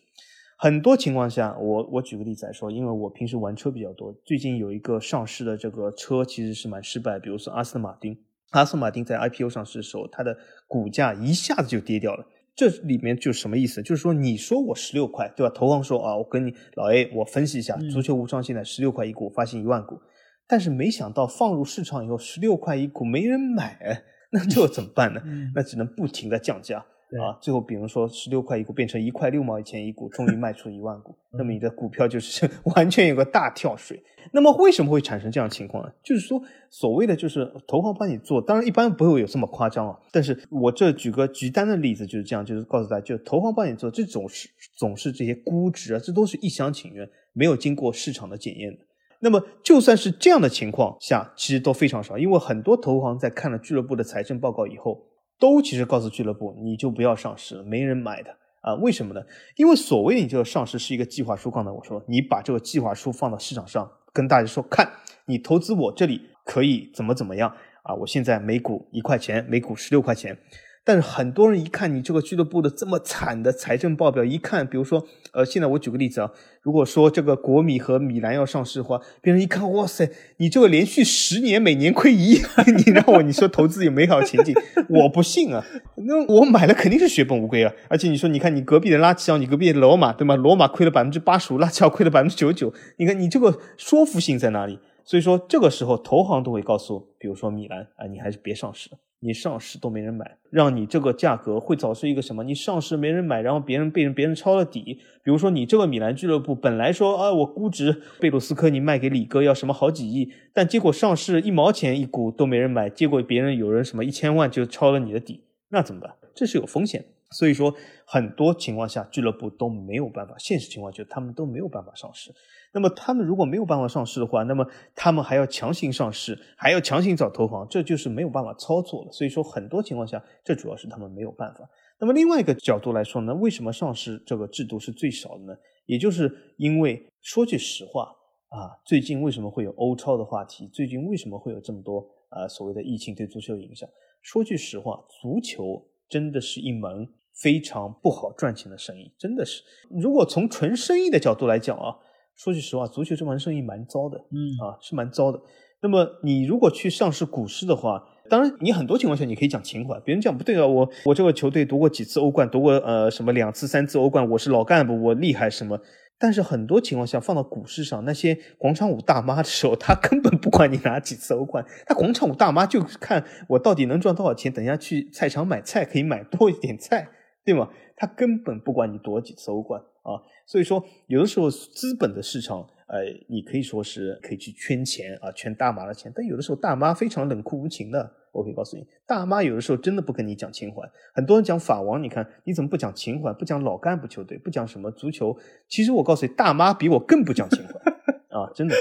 很多情况下，我我举个例子来说，因为我平时玩车比较多，最近有一个上市的这个车其实是蛮失败，比如说阿斯顿马丁，阿斯顿马丁在 IPO 上市的时候，它的股价一下子就跌掉了。这里面就什么意思？就是说，你说我十六块，对吧？投行说啊，我跟你老 A，我分析一下，足球无双现在十六块一股，发行一万股，但是没想到放入市场以后，十六块一股没人买，那这怎么办呢？那只能不停的降价。啊，最后比如说十六块一股变成一块六毛钱一股，终于卖出一万股，那么你的股票就是 完全有个大跳水。那么为什么会产生这样情况呢？就是说所谓的就是投行帮你做，当然一般不会有这么夸张啊。但是我这举个极端的例子就是这样，就是告诉大家，就投行帮你做，这总是总是这些估值啊，这都是一厢情愿，没有经过市场的检验的。那么就算是这样的情况下，其实都非常少，因为很多投行在看了俱乐部的财政报告以后。都其实告诉俱乐部，你就不要上市了，没人买的啊？为什么呢？因为所谓你这个上市是一个计划书，刚才我说，你把这个计划书放到市场上，跟大家说，看你投资我这里可以怎么怎么样啊？我现在每股一块钱，每股十六块钱，但是很多人一看你这个俱乐部的这么惨的财政报表，一看，比如说，呃，现在我举个例子啊，如果说这个国米和米兰要上市的话，别人一看，哇塞，你这个连续十年每年亏一亿，你让我你说投资有美好前景，我不信啊。那我买了肯定是血本无归啊。而且你说，你看你隔壁的拉齐奥，你隔壁的罗马，对吗？罗马亏了百分之八十五，拉齐奥亏了百分之九十九，你看你这个说服性在哪里？所以说这个时候投行都会告诉，比如说米兰啊，你还是别上市了。你上市都没人买，让你这个价格会导致一个什么？你上市没人买，然后别人被人别人抄了底。比如说你这个米兰俱乐部本来说啊，我估值贝鲁斯科尼卖给李哥要什么好几亿，但结果上市一毛钱一股都没人买，结果别人有人什么一千万就抄了你的底，那怎么办？这是有风险。所以说很多情况下俱乐部都没有办法，现实情况就是他们都没有办法上市。那么他们如果没有办法上市的话，那么他们还要强行上市，还要强行找投行，这就是没有办法操作了。所以说很多情况下，这主要是他们没有办法。那么另外一个角度来说呢，为什么上市这个制度是最少的呢？也就是因为说句实话啊，最近为什么会有欧超的话题？最近为什么会有这么多啊所谓的疫情对足球影响？说句实话，足球真的是一门非常不好赚钱的生意，真的是。如果从纯生意的角度来讲啊。说句实话，足球这门生意蛮糟的，嗯啊是蛮糟的。那么你如果去上市股市的话，当然你很多情况下你可以讲情怀，别人讲不对啊，我我这个球队夺过几次欧冠，夺过呃什么两次三次欧冠，我是老干部，我厉害什么。但是很多情况下放到股市上，那些广场舞大妈的时候，他根本不管你拿几次欧冠，他广场舞大妈就看我到底能赚多少钱，等下去菜场买菜可以买多一点菜，对吗？他根本不管你夺几次欧冠。啊，所以说有的时候资本的市场，呃，你可以说是可以去圈钱啊，圈大妈的钱，但有的时候大妈非常冷酷无情的。我可以告诉你，大妈有的时候真的不跟你讲情怀。很多人讲法王，你看你怎么不讲情怀，不讲老干部球队，不讲什么足球？其实我告诉你，大妈比我更不讲情怀啊，真的。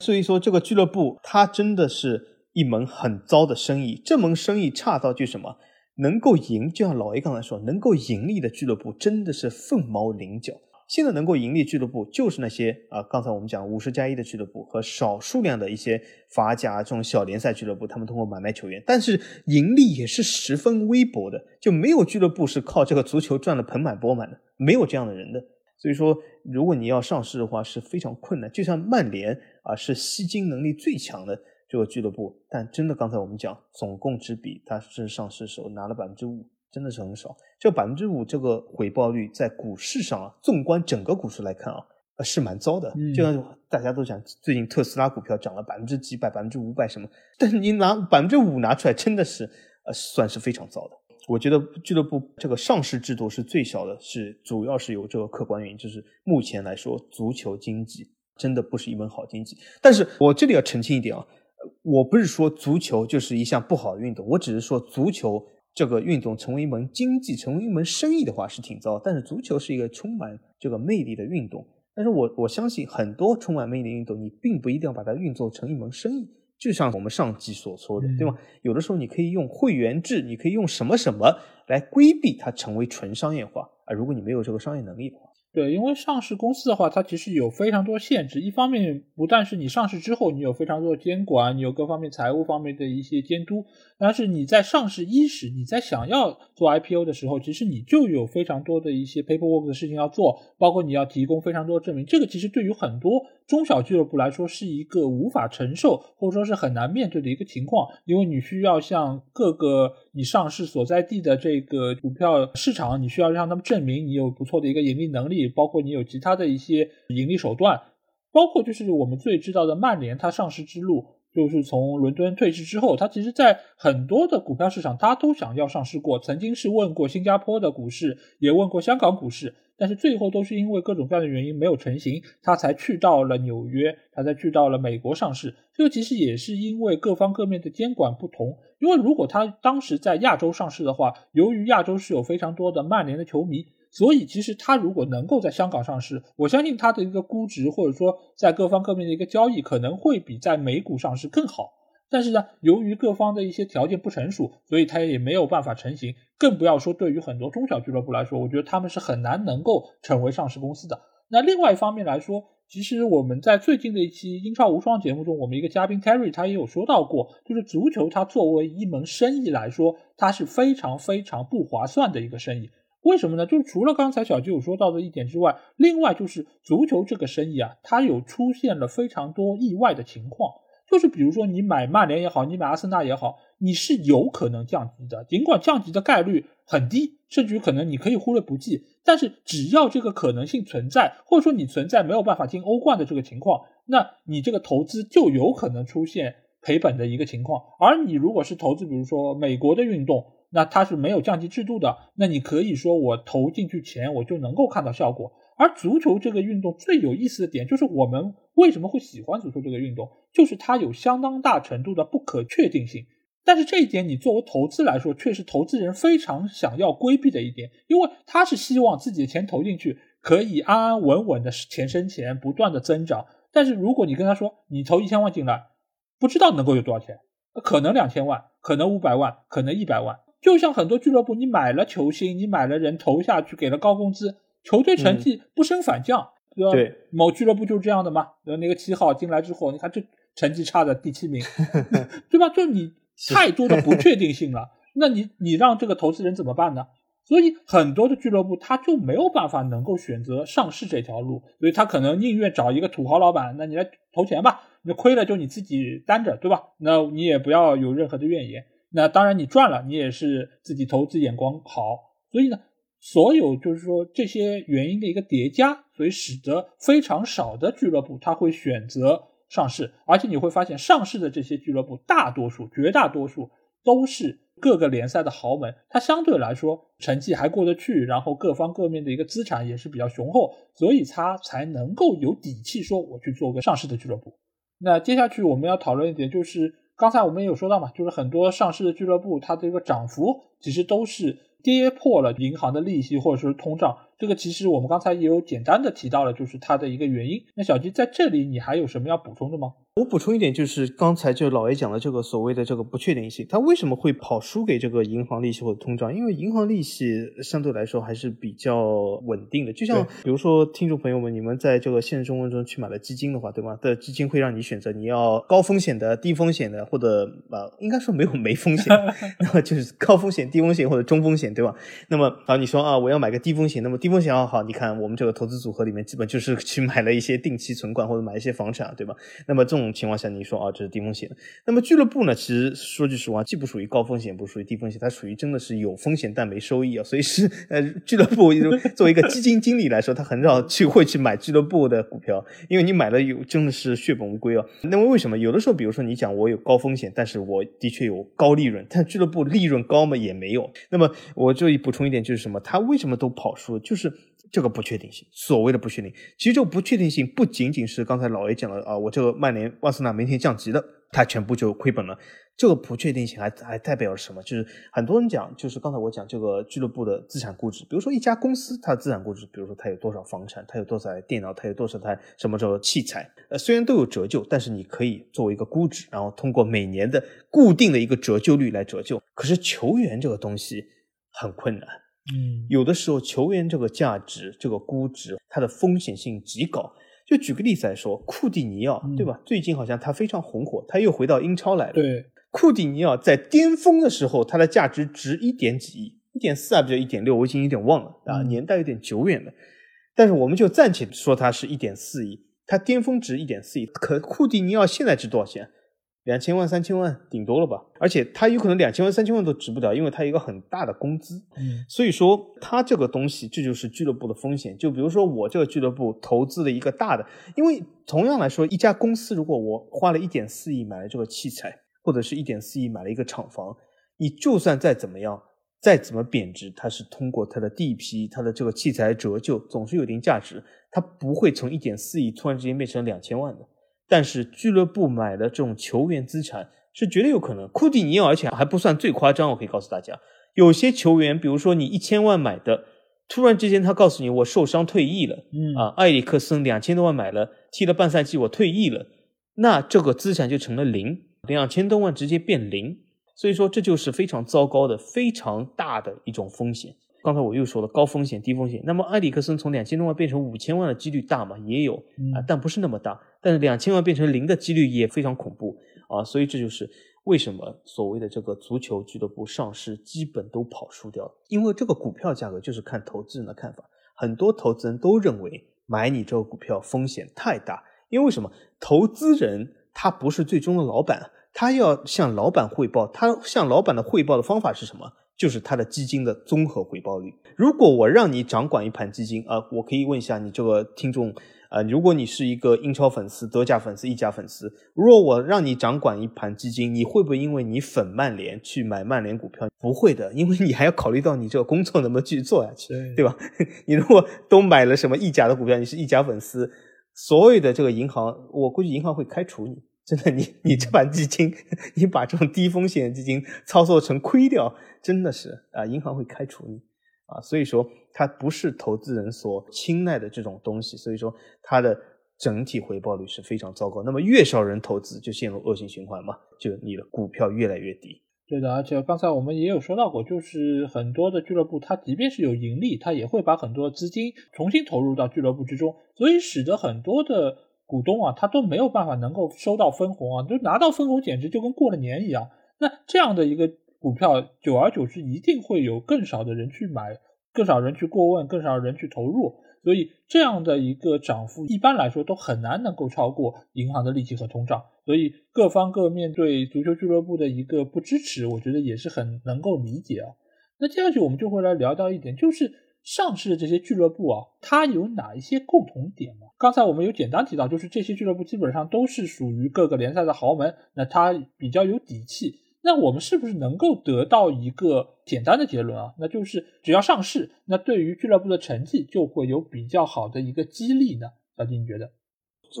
所以说这个俱乐部，它真的是一门很糟的生意。这门生意差到就什么？能够赢，就像老 A 刚才说，能够盈利的俱乐部真的是凤毛麟角。现在能够盈利俱乐部就是那些啊，刚才我们讲五十加一的俱乐部和少数量的一些法甲这种小联赛俱乐部，他们通过买卖球员，但是盈利也是十分微薄的，就没有俱乐部是靠这个足球赚的盆满钵满的，没有这样的人的。所以说，如果你要上市的话是非常困难。就像曼联啊，是吸金能力最强的。这个俱乐部，但真的刚才我们讲总共之比，它是上市时候拿了百分之五，真的是很少。这百分之五这个回报率在股市上啊，纵观整个股市来看啊，呃是蛮糟的。就像大家都讲，最近特斯拉股票涨了百分之几百、百分之五百什么，但是你拿百分之五拿出来，真的是呃算是非常糟的。我觉得俱乐部这个上市制度是最小的，是主要是有这个客观原因，就是目前来说，足球经济真的不是一门好经济。但是我这里要澄清一点啊。我不是说足球就是一项不好的运动，我只是说足球这个运动成为一门经济、成为一门生意的话是挺糟。但是足球是一个充满这个魅力的运动。但是我我相信很多充满魅力的运动，你并不一定要把它运作成一门生意。就像我们上集所说的，对吗？有的时候你可以用会员制，你可以用什么什么来规避它成为纯商业化啊。如果你没有这个商业能力的话。对，因为上市公司的话，它其实有非常多限制。一方面，不但是你上市之后，你有非常多的监管，你有各方面财务方面的一些监督。但是你在上市伊始，你在想要做 IPO 的时候，其实你就有非常多的一些 paperwork 的事情要做，包括你要提供非常多证明。这个其实对于很多中小俱乐部来说，是一个无法承受或者说是很难面对的一个情况，因为你需要向各个你上市所在地的这个股票市场，你需要让他们证明你有不错的一个盈利能力，包括你有其他的一些盈利手段，包括就是我们最知道的曼联，它上市之路。就是从伦敦退市之后，它其实，在很多的股票市场，它都想要上市过。曾经是问过新加坡的股市，也问过香港股市，但是最后都是因为各种各样的原因没有成型，他才去到了纽约，他才去到了美国上市。这个其实也是因为各方各面的监管不同。因为如果他当时在亚洲上市的话，由于亚洲是有非常多的曼联的球迷。所以，其实它如果能够在香港上市，我相信它的一个估值，或者说在各方各面的一个交易，可能会比在美股上市更好。但是呢，由于各方的一些条件不成熟，所以它也没有办法成型。更不要说对于很多中小俱乐部来说，我觉得他们是很难能够成为上市公司的。那另外一方面来说，其实我们在最近的一期英超无双节目中，我们一个嘉宾 Terry 他也有说到过，就是足球它作为一门生意来说，它是非常非常不划算的一个生意。为什么呢？就是除了刚才小吉有说到的一点之外，另外就是足球这个生意啊，它有出现了非常多意外的情况。就是比如说你买曼联也好，你买阿森纳也好，你是有可能降级的，尽管降级的概率很低，甚至于可能你可以忽略不计。但是只要这个可能性存在，或者说你存在没有办法进欧冠的这个情况，那你这个投资就有可能出现赔本的一个情况。而你如果是投资，比如说美国的运动。那它是没有降级制度的，那你可以说我投进去钱，我就能够看到效果。而足球这个运动最有意思的点，就是我们为什么会喜欢足球这个运动，就是它有相当大程度的不可确定性。但是这一点，你作为投资来说，却是投资人非常想要规避的一点，因为他是希望自己的钱投进去，可以安安稳稳的钱生钱，不断的增长。但是如果你跟他说，你投一千万进来，不知道能够有多少钱，可能两千万，可能五百万，可能一百万。就像很多俱乐部，你买了球星，你买了人投下去，给了高工资，球队成绩不升反降，对吧？对，某俱乐部就是这样的嘛。然后那个七号进来之后，你看这成绩差的第七名，对吧？就你太多的不确定性了，那你你让这个投资人怎么办呢？所以很多的俱乐部他就没有办法能够选择上市这条路，所以他可能宁愿找一个土豪老板，那你来投钱吧，那亏了就你自己担着，对吧？那你也不要有任何的怨言。那当然，你赚了，你也是自己投资眼光好，所以呢，所有就是说这些原因的一个叠加，所以使得非常少的俱乐部他会选择上市，而且你会发现上市的这些俱乐部，大多数、绝大多数都是各个联赛的豪门，它相对来说成绩还过得去，然后各方各面的一个资产也是比较雄厚，所以它才能够有底气说我去做个上市的俱乐部。那接下去我们要讨论一点就是。刚才我们也有说到嘛，就是很多上市的俱乐部，它的一个涨幅其实都是跌破了银行的利息或者说通胀。这个其实我们刚才也有简单的提到了，就是它的一个原因。那小吉在这里，你还有什么要补充的吗？我补充一点，就是刚才就老爷讲的这个所谓的这个不确定性，它为什么会跑输给这个银行利息或者通胀？因为银行利息相对来说还是比较稳定的。就像比如说，听众朋友们，你们在这个现实生活中去买了基金的话，对吧？的基金会让你选择你要高风险的、低风险的，或者呃，应该说没有没风险，那么就是高风险、低风险或者中风险，对吧？那么啊，你说啊，我要买个低风险，那么低风险要好，你看我们这个投资组合里面基本就是去买了一些定期存款或者买一些房产，对吧？那么这种这种情况下，你说啊，这是低风险。那么俱乐部呢？其实说句实话，既不属于高风险，不属于低风险，它属于真的是有风险但没收益啊。所以是呃，俱乐部作为一个基金经理来说，他很少去会去买俱乐部的股票，因为你买了有真的是血本无归啊。那么为什么有的时候，比如说你讲我有高风险，但是我的确有高利润，但俱乐部利润高嘛也没有。那么我这里补充一点，就是什么？他为什么都跑输？就是。这个不确定性，所谓的不确定，其实这个不确定性不仅仅是刚才老 A 讲了啊，我这个曼联、万斯纳明天降级了，他全部就亏本了。这个不确定性还还代表了什么？就是很多人讲，就是刚才我讲这个俱乐部的资产估值，比如说一家公司它的资产估值，比如说它有多少房产，它有多少台电脑，它有多少台什么叫器材，呃，虽然都有折旧，但是你可以作为一个估值，然后通过每年的固定的一个折旧率来折旧。可是球员这个东西很困难。嗯，有的时候球员这个价值、这个估值，它的风险性极高。就举个例子来说，库蒂尼奥，对吧？最近好像他非常红火，他又回到英超来了。对，库蒂尼奥在巅峰的时候，他的价值值一点几亿，一点四啊，不就一点六？我已经有点忘了啊，年代有点久远了。但是我们就暂且说它是一点四亿，它巅峰值一点四亿。可库蒂尼奥现在值多少钱？两千万、三千万顶多了吧，而且他有可能两千万、三千万都值不了，因为他一个很大的工资。嗯，所以说他这个东西，这就是俱乐部的风险。就比如说我这个俱乐部投资了一个大的，因为同样来说，一家公司如果我花了一点四亿买了这个器材，或者是一点四亿买了一个厂房，你就算再怎么样，再怎么贬值，它是通过它的地皮、它的这个器材折旧，总是有一定价值，它不会从一点四亿突然之间变成两千万的。但是俱乐部买的这种球员资产是绝对有可能。库蒂尼奥，而且还不算最夸张。我可以告诉大家，有些球员，比如说你一千万买的，突然之间他告诉你我受伤退役了，嗯啊，埃里克森两千多万买了，踢了半赛季我退役了，那这个资产就成了零，两千多万直接变零。所以说这就是非常糟糕的、非常大的一种风险。刚才我又说了高风险低风险，那么埃里克森从两千多万变成五千万的几率大吗？也有啊，但不是那么大。但是两千万变成零的几率也非常恐怖啊，所以这就是为什么所谓的这个足球俱乐部上市基本都跑输掉了，因为这个股票价格就是看投资人的看法，很多投资人都认为买你这个股票风险太大，因为什么？投资人他不是最终的老板。他要向老板汇报，他向老板的汇报的方法是什么？就是它的基金的综合回报率。如果我让你掌管一盘基金啊，我可以问一下你这个听众啊，如果你是一个英超粉丝、德甲粉丝、意甲粉丝，如果我让你掌管一盘基金，你会不会因为你粉曼联去买曼联股票？不会的，因为你还要考虑到你这个工作能不能继续做下去，对吧？你如果都买了什么意甲的股票，你是意甲粉丝，所有的这个银行，我估计银行会开除你。真的，你你这盘基金，你把这种低风险基金操作成亏掉，真的是啊，银行会开除你啊。所以说，它不是投资人所青睐的这种东西。所以说，它的整体回报率是非常糟糕。那么，越少人投资，就陷入恶性循环嘛，就你的股票越来越低。对的，而且刚才我们也有说到过，就是很多的俱乐部，它即便是有盈利，它也会把很多资金重新投入到俱乐部之中，所以使得很多的。股东啊，他都没有办法能够收到分红啊，就拿到分红简直就跟过了年一样。那这样的一个股票，久而久之一定会有更少的人去买，更少人去过问，更少人去投入。所以这样的一个涨幅，一般来说都很难能够超过银行的利息和通胀。所以各方各面对足球俱乐部的一个不支持，我觉得也是很能够理解啊。那接下去我们就会来聊到一点，就是。上市的这些俱乐部啊，它有哪一些共同点呢？刚才我们有简单提到，就是这些俱乐部基本上都是属于各个联赛的豪门，那它比较有底气。那我们是不是能够得到一个简单的结论啊？那就是只要上市，那对于俱乐部的成绩就会有比较好的一个激励呢？小金，你觉得？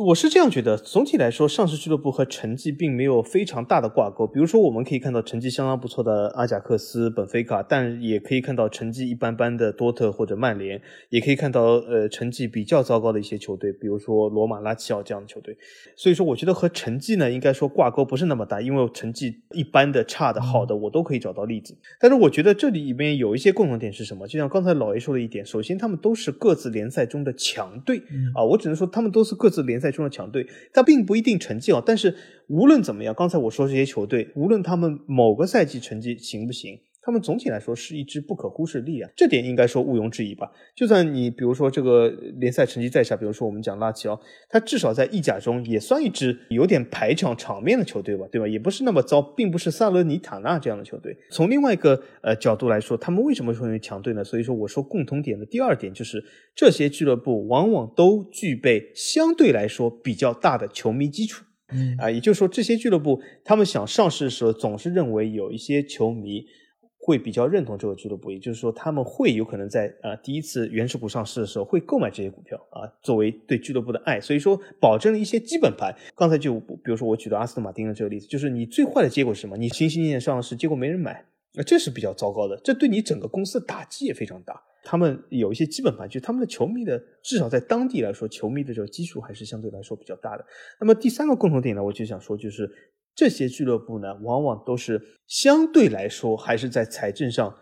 我是这样觉得，总体来说，上市俱乐部和成绩并没有非常大的挂钩。比如说，我们可以看到成绩相当不错的阿贾克斯、本菲卡，但也可以看到成绩一般般的多特或者曼联，也可以看到呃成绩比较糟糕的一些球队，比如说罗马、拉齐奥这样的球队。所以说，我觉得和成绩呢，应该说挂钩不是那么大，因为成绩一般的、差的、好的，我都可以找到例子。但是，我觉得这里面有一些共同点是什么？就像刚才老爷说的一点，首先他们都是各自联赛中的强队啊，我只能说他们都是各自联。赛中的强队，他并不一定成绩好，但是无论怎么样，刚才我说这些球队，无论他们某个赛季成绩行不行。他们总体来说是一支不可忽视的力量，这点应该说毋庸置疑吧。就算你比如说这个联赛成绩再差，比如说我们讲拉齐奥，他至少在意甲中也算一支有点排场场面的球队吧，对吧？也不是那么糟，并不是萨勒尼塔纳这样的球队。从另外一个呃角度来说，他们为什么成为强队呢？所以说我说共同点的第二点就是这些俱乐部往往都具备相对来说比较大的球迷基础，啊，也就是说这些俱乐部他们想上市的时候，总是认为有一些球迷。会比较认同这个俱乐部，也就是说，他们会有可能在呃第一次原始股上市的时候会购买这些股票啊，作为对俱乐部的爱，所以说保证了一些基本盘。刚才就比如说我举的阿斯顿马丁的这个例子，就是你最坏的结果是什么？你新兴念上市，结果没人买，那这是比较糟糕的，这对你整个公司的打击也非常大。他们有一些基本盘，就他们的球迷的至少在当地来说，球迷的这个基数还是相对来说比较大的。那么第三个共同点呢，我就想说就是。这些俱乐部呢，往往都是相对来说还是在财政上、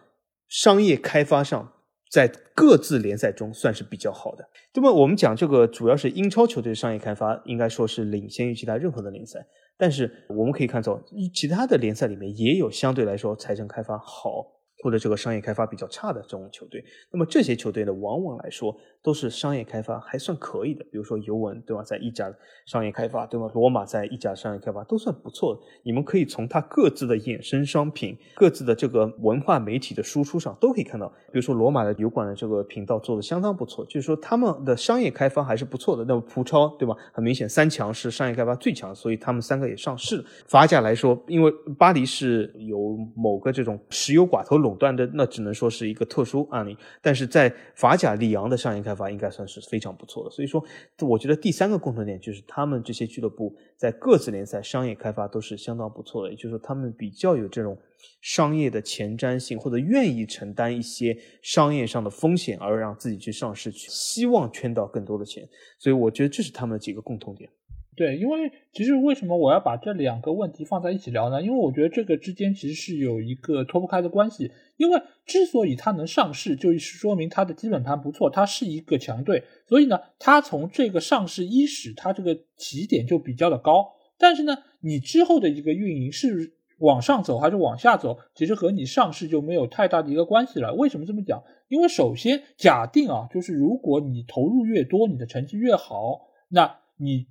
商业开发上，在各自联赛中算是比较好的。那么我们讲这个，主要是英超球队商业开发，应该说是领先于其他任何的联赛。但是我们可以看到，其他的联赛里面也有相对来说财政开发好。或者这个商业开发比较差的这种球队，那么这些球队呢，往往来说都是商业开发还算可以的。比如说尤文，对吧，在意甲商业开发，对吧？罗马在意甲商业开发都算不错的。你们可以从它各自的衍生商品、各自的这个文化媒体的输出上都可以看到。比如说罗马的油管的这个频道做的相当不错，就是说他们的商业开发还是不错的。那么葡超，对吧？很明显三强是商业开发最强，所以他们三个也上市了。法甲来说，因为巴黎是有某个这种石油寡头。垄断的那只能说是一个特殊案例，但是在法甲里昂的商业开开发应该算是非常不错的。所以说，我觉得第三个共同点就是他们这些俱乐部在各自联赛商业开发都是相当不错的，也就是说他们比较有这种商业的前瞻性，或者愿意承担一些商业上的风险而让自己去上市，去希望圈到更多的钱。所以我觉得这是他们的几个共同点。对，因为其实为什么我要把这两个问题放在一起聊呢？因为我觉得这个之间其实是有一个脱不开的关系。因为之所以它能上市，就是说明它的基本盘不错，它是一个强队。所以呢，它从这个上市伊始，它这个起点就比较的高。但是呢，你之后的一个运营是往上走还是往下走，其实和你上市就没有太大的一个关系了。为什么这么讲？因为首先假定啊，就是如果你投入越多，你的成绩越好，那你。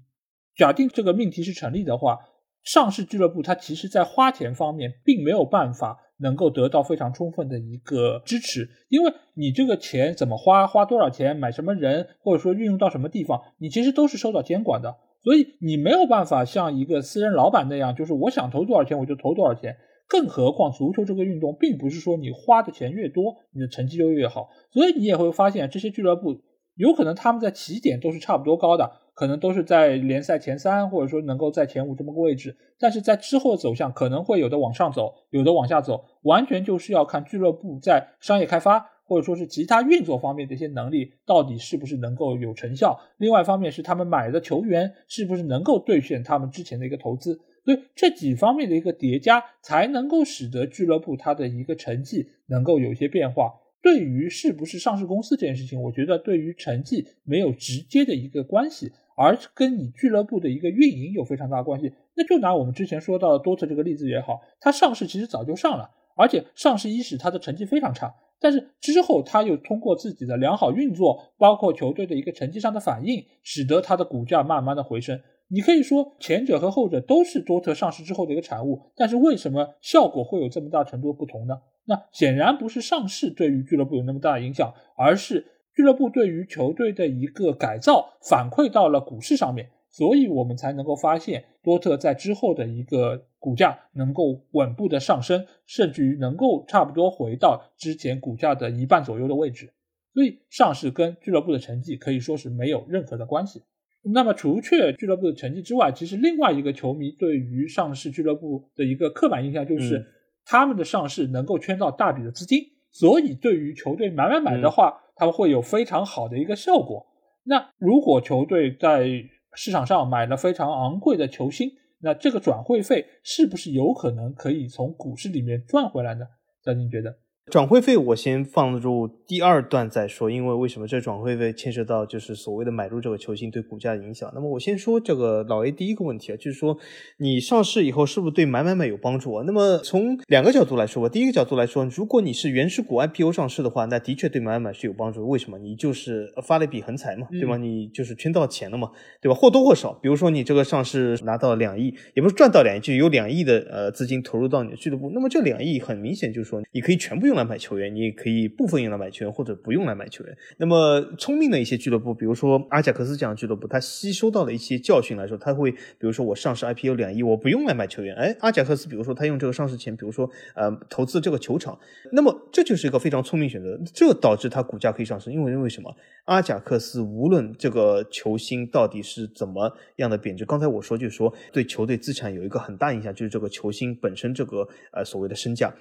假定这个命题是成立的话，上市俱乐部它其实在花钱方面并没有办法能够得到非常充分的一个支持，因为你这个钱怎么花，花多少钱，买什么人，或者说运用到什么地方，你其实都是受到监管的，所以你没有办法像一个私人老板那样，就是我想投多少钱我就投多少钱。更何况足球这个运动并不是说你花的钱越多，你的成绩就越好，所以你也会发现这些俱乐部有可能他们在起点都是差不多高的。可能都是在联赛前三，或者说能够在前五这么个位置，但是在之后的走向可能会有的往上走，有的往下走，完全就是要看俱乐部在商业开发或者说是其他运作方面的一些能力到底是不是能够有成效。另外一方面是他们买的球员是不是能够兑现他们之前的一个投资，所以这几方面的一个叠加才能够使得俱乐部它的一个成绩能够有一些变化。对于是不是上市公司这件事情，我觉得对于成绩没有直接的一个关系。而跟你俱乐部的一个运营有非常大关系，那就拿我们之前说到的多特这个例子也好，它上市其实早就上了，而且上市伊始它的成绩非常差，但是之后它又通过自己的良好运作，包括球队的一个成绩上的反应，使得它的股价慢慢的回升。你可以说前者和后者都是多特上市之后的一个产物，但是为什么效果会有这么大程度不同呢？那显然不是上市对于俱乐部有那么大的影响，而是。俱乐部对于球队的一个改造反馈到了股市上面，所以我们才能够发现多特在之后的一个股价能够稳步的上升，甚至于能够差不多回到之前股价的一半左右的位置。所以上市跟俱乐部的成绩可以说是没有任何的关系。那么除却俱乐部的成绩之外，其实另外一个球迷对于上市俱乐部的一个刻板印象就是他们的上市能够圈到大笔的资金，所以对于球队买买买的话。他们会有非常好的一个效果。那如果球队在市场上买了非常昂贵的球星，那这个转会费是不是有可能可以从股市里面赚回来呢？张金觉得？转会费我先放入第二段再说，因为为什么这转会费牵涉到就是所谓的买入这个球星对股价的影响。那么我先说这个老 A 第一个问题啊，就是说你上市以后是不是对买买买有帮助啊？那么从两个角度来说吧，第一个角度来说，如果你是原始股 IPO 上市的话，那的确对买买买是有帮助。为什么？你就是发了一笔横财嘛，对吧？你就是圈到钱了嘛，对吧？或多或少，比如说你这个上市拿到两亿，也不是赚到两亿，就有两亿的呃资金投入到你的俱乐部，那么这两亿很明显就是说你可以全部用来买球员，你也可以部分用来买球员，或者不用来买球员。那么聪明的一些俱乐部，比如说阿贾克斯这样的俱乐部，他吸收到了一些教训来说，他会比如说我上市 IPO 两亿，我不用来买球员。哎，阿贾克斯，比如说他用这个上市钱，比如说呃投资这个球场，那么这就是一个非常聪明选择，这导致它股价可以上升。因为因为什么？阿贾克斯无论这个球星到底是怎么样的贬值，刚才我说就是说对球队资产有一个很大影响，就是这个球星本身这个呃所谓的身价。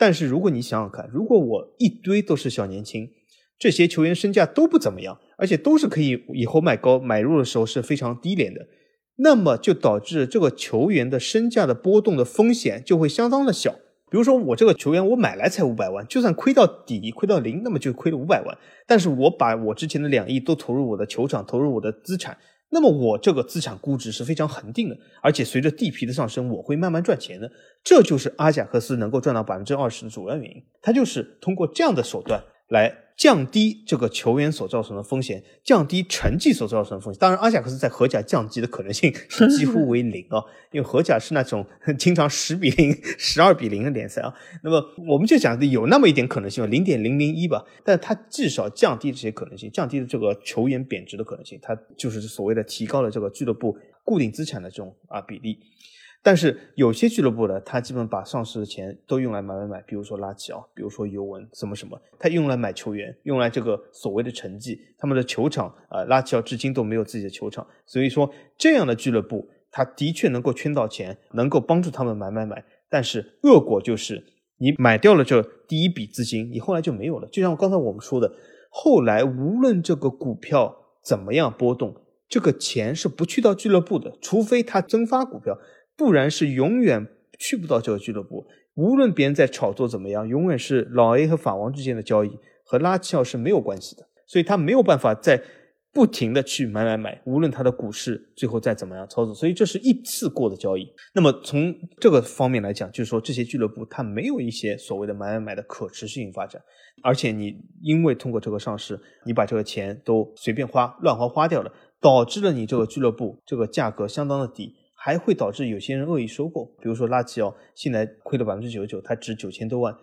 但是如果你想想看，如果我一堆都是小年轻，这些球员身价都不怎么样，而且都是可以以后卖高，买入的时候是非常低廉的，那么就导致这个球员的身价的波动的风险就会相当的小。比如说我这个球员我买来才五百万，就算亏到底亏到零，那么就亏了五百万。但是我把我之前的两亿都投入我的球场，投入我的资产。那么我这个资产估值是非常恒定的，而且随着地皮的上升，我会慢慢赚钱的。这就是阿贾克斯能够赚到百分之二十的主要原因，他就是通过这样的手段来。降低这个球员所造成的风险，降低成绩所造成的风险。当然，阿贾克斯在荷甲降级的可能性几乎为零啊，因为荷甲是那种经常十比零、十二比零的联赛啊。那么，我们就讲的有那么一点可能性，零点零零一吧。但它至少降低这些可能性，降低了这个球员贬值的可能性，它就是所谓的提高了这个俱乐部固定资产的这种啊比例。但是有些俱乐部呢，他基本把上市的钱都用来买买买，比如说拉齐奥，比如说尤文，什么什么，他用来买球员，用来这个所谓的成绩。他们的球场啊，拉齐奥至今都没有自己的球场，所以说这样的俱乐部，他的确能够圈到钱，能够帮助他们买买买。但是恶果就是你买掉了这第一笔资金，你后来就没有了。就像刚才我们说的，后来无论这个股票怎么样波动。这个钱是不去到俱乐部的，除非他增发股票，不然是永远去不到这个俱乐部。无论别人在炒作怎么样，永远是老 A 和法王之间的交易，和拉齐奥是没有关系的，所以他没有办法在。不停的去买买买，无论他的股市最后再怎么样操作，所以这是一次过的交易。那么从这个方面来讲，就是说这些俱乐部它没有一些所谓的买买买的可持续性发展，而且你因为通过这个上市，你把这个钱都随便花、乱花花掉了，导致了你这个俱乐部这个价格相当的低，还会导致有些人恶意收购。比如说拉齐奥现在亏了百分之九十九，它值九千多万。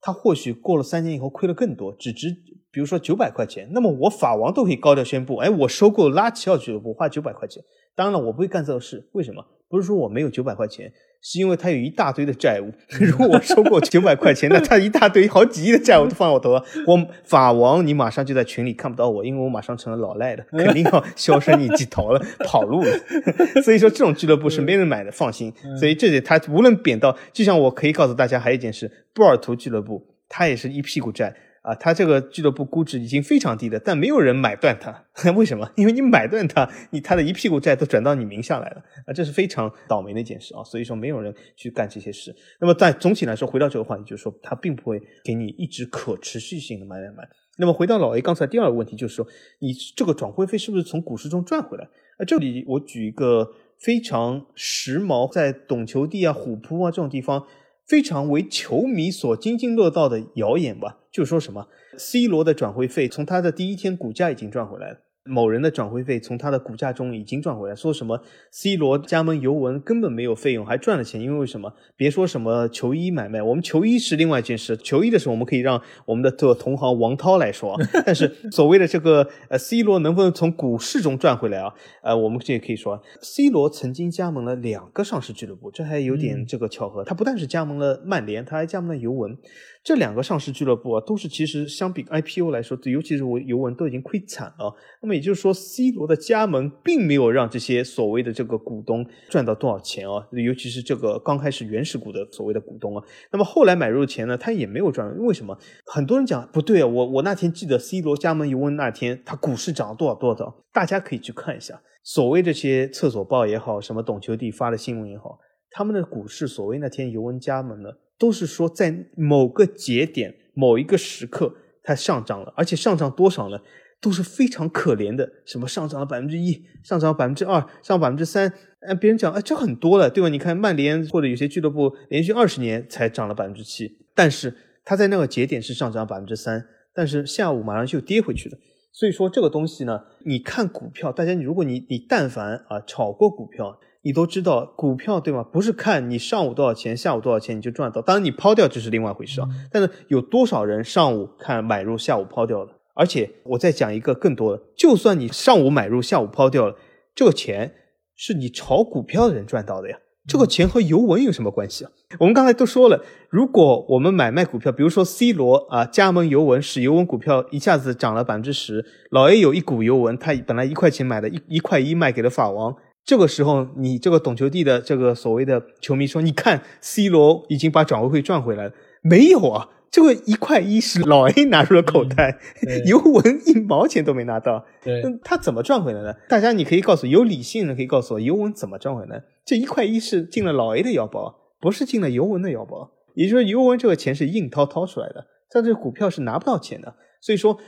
它或许过了三年以后亏了更多，只值比如说九百块钱。那么我法王都可以高调宣布，哎，我收购拉齐奥俱乐部花九百块钱。当然了，我不会干这个事，为什么？不是说我没有九百块钱。是因为他有一大堆的债务，如果我收过九百块钱，那他一大堆好几亿的债务都放在我头上，我法王你马上就在群里看不到我，因为我马上成了老赖的，肯定要销声匿迹逃了，跑路了。所以说这种俱乐部是没人买的，放心。所以这里他无论贬到，就像我可以告诉大家还有一件事，波尔图俱乐部他也是一屁股债。啊，他这个俱乐部估值已经非常低了，但没有人买断它，为什么？因为你买断它，你他的一屁股债都转到你名下来了，啊，这是非常倒霉的一件事啊，所以说没有人去干这些事。那么在总体来说，回到这个话题，就是说它并不会给你一直可持续性的买买买。那么回到老 A 刚才第二个问题，就是说你这个转会费是不是从股市中赚回来？啊，这里我举一个非常时髦，在懂球帝啊、虎扑啊这种地方。非常为球迷所津津乐道的谣言吧，就说什么 C 罗的转会费从他的第一天股价已经赚回来了。某人的转会费从他的股价中已经赚回来，说什么 C 罗加盟尤文根本没有费用，还赚了钱，因为为什么？别说什么球衣买卖，我们球衣是另外一件事，球衣的时候我们可以让我们的这个同行王涛来说。但是所谓的这个呃 C 罗能不能从股市中赚回来啊？呃，我们这也可以说，C 罗曾经加盟了两个上市俱乐部，这还有点这个巧合，他不但是加盟了曼联，他还加盟了尤文。这两个上市俱乐部啊，都是其实相比 IPO 来说，尤其是我尤文都已经亏惨了。那么也就是说，C 罗的加盟并没有让这些所谓的这个股东赚到多少钱啊，尤其是这个刚开始原始股的所谓的股东啊。那么后来买入的钱呢，他也没有赚。为什么？很多人讲不对啊，我我那天记得 C 罗加盟尤文那天，他股市涨了多少多少，大家可以去看一下。所谓这些厕所报也好，什么懂球帝发的新闻也好，他们的股市所谓那天尤文加盟了。都是说在某个节点、某一个时刻它上涨了，而且上涨多少呢？都是非常可怜的，什么上涨了百分之一，上涨百分之二，上百分之三。哎，别人讲，哎，这很多了，对吧？你看曼联或者有些俱乐部连续二十年才涨了百分之七，但是它在那个节点是上涨百分之三，但是下午马上就跌回去了。所以说这个东西呢，你看股票，大家如果你你但凡啊炒过股票。你都知道股票对吗？不是看你上午多少钱，下午多少钱你就赚到。当然你抛掉就是另外一回事啊。但是有多少人上午看买入，下午抛掉了？而且我再讲一个更多的，就算你上午买入，下午抛掉了，这个钱是你炒股票的人赚到的呀。这个钱和尤文有什么关系啊？我们刚才都说了，如果我们买卖股票，比如说 C 罗啊加盟尤文，使尤文股票一下子涨了百分之十，老 A 有一股尤文，他本来一块钱买的，一一块一卖给了法王。这个时候，你这个懂球帝的这个所谓的球迷说：“你看，C 罗已经把转会费赚回来了。”没有啊，这个一块一是老 A 拿入了口袋，尤文一毛钱都没拿到。对，他怎么赚回来的？大家你可以告诉有理性人可以告诉我，尤文怎么赚回来？这一块一是进了老 A 的腰包，不是进了尤文的腰包。也就是说，尤文这个钱是硬掏掏出来的，但这股票是拿不到钱的。所以说，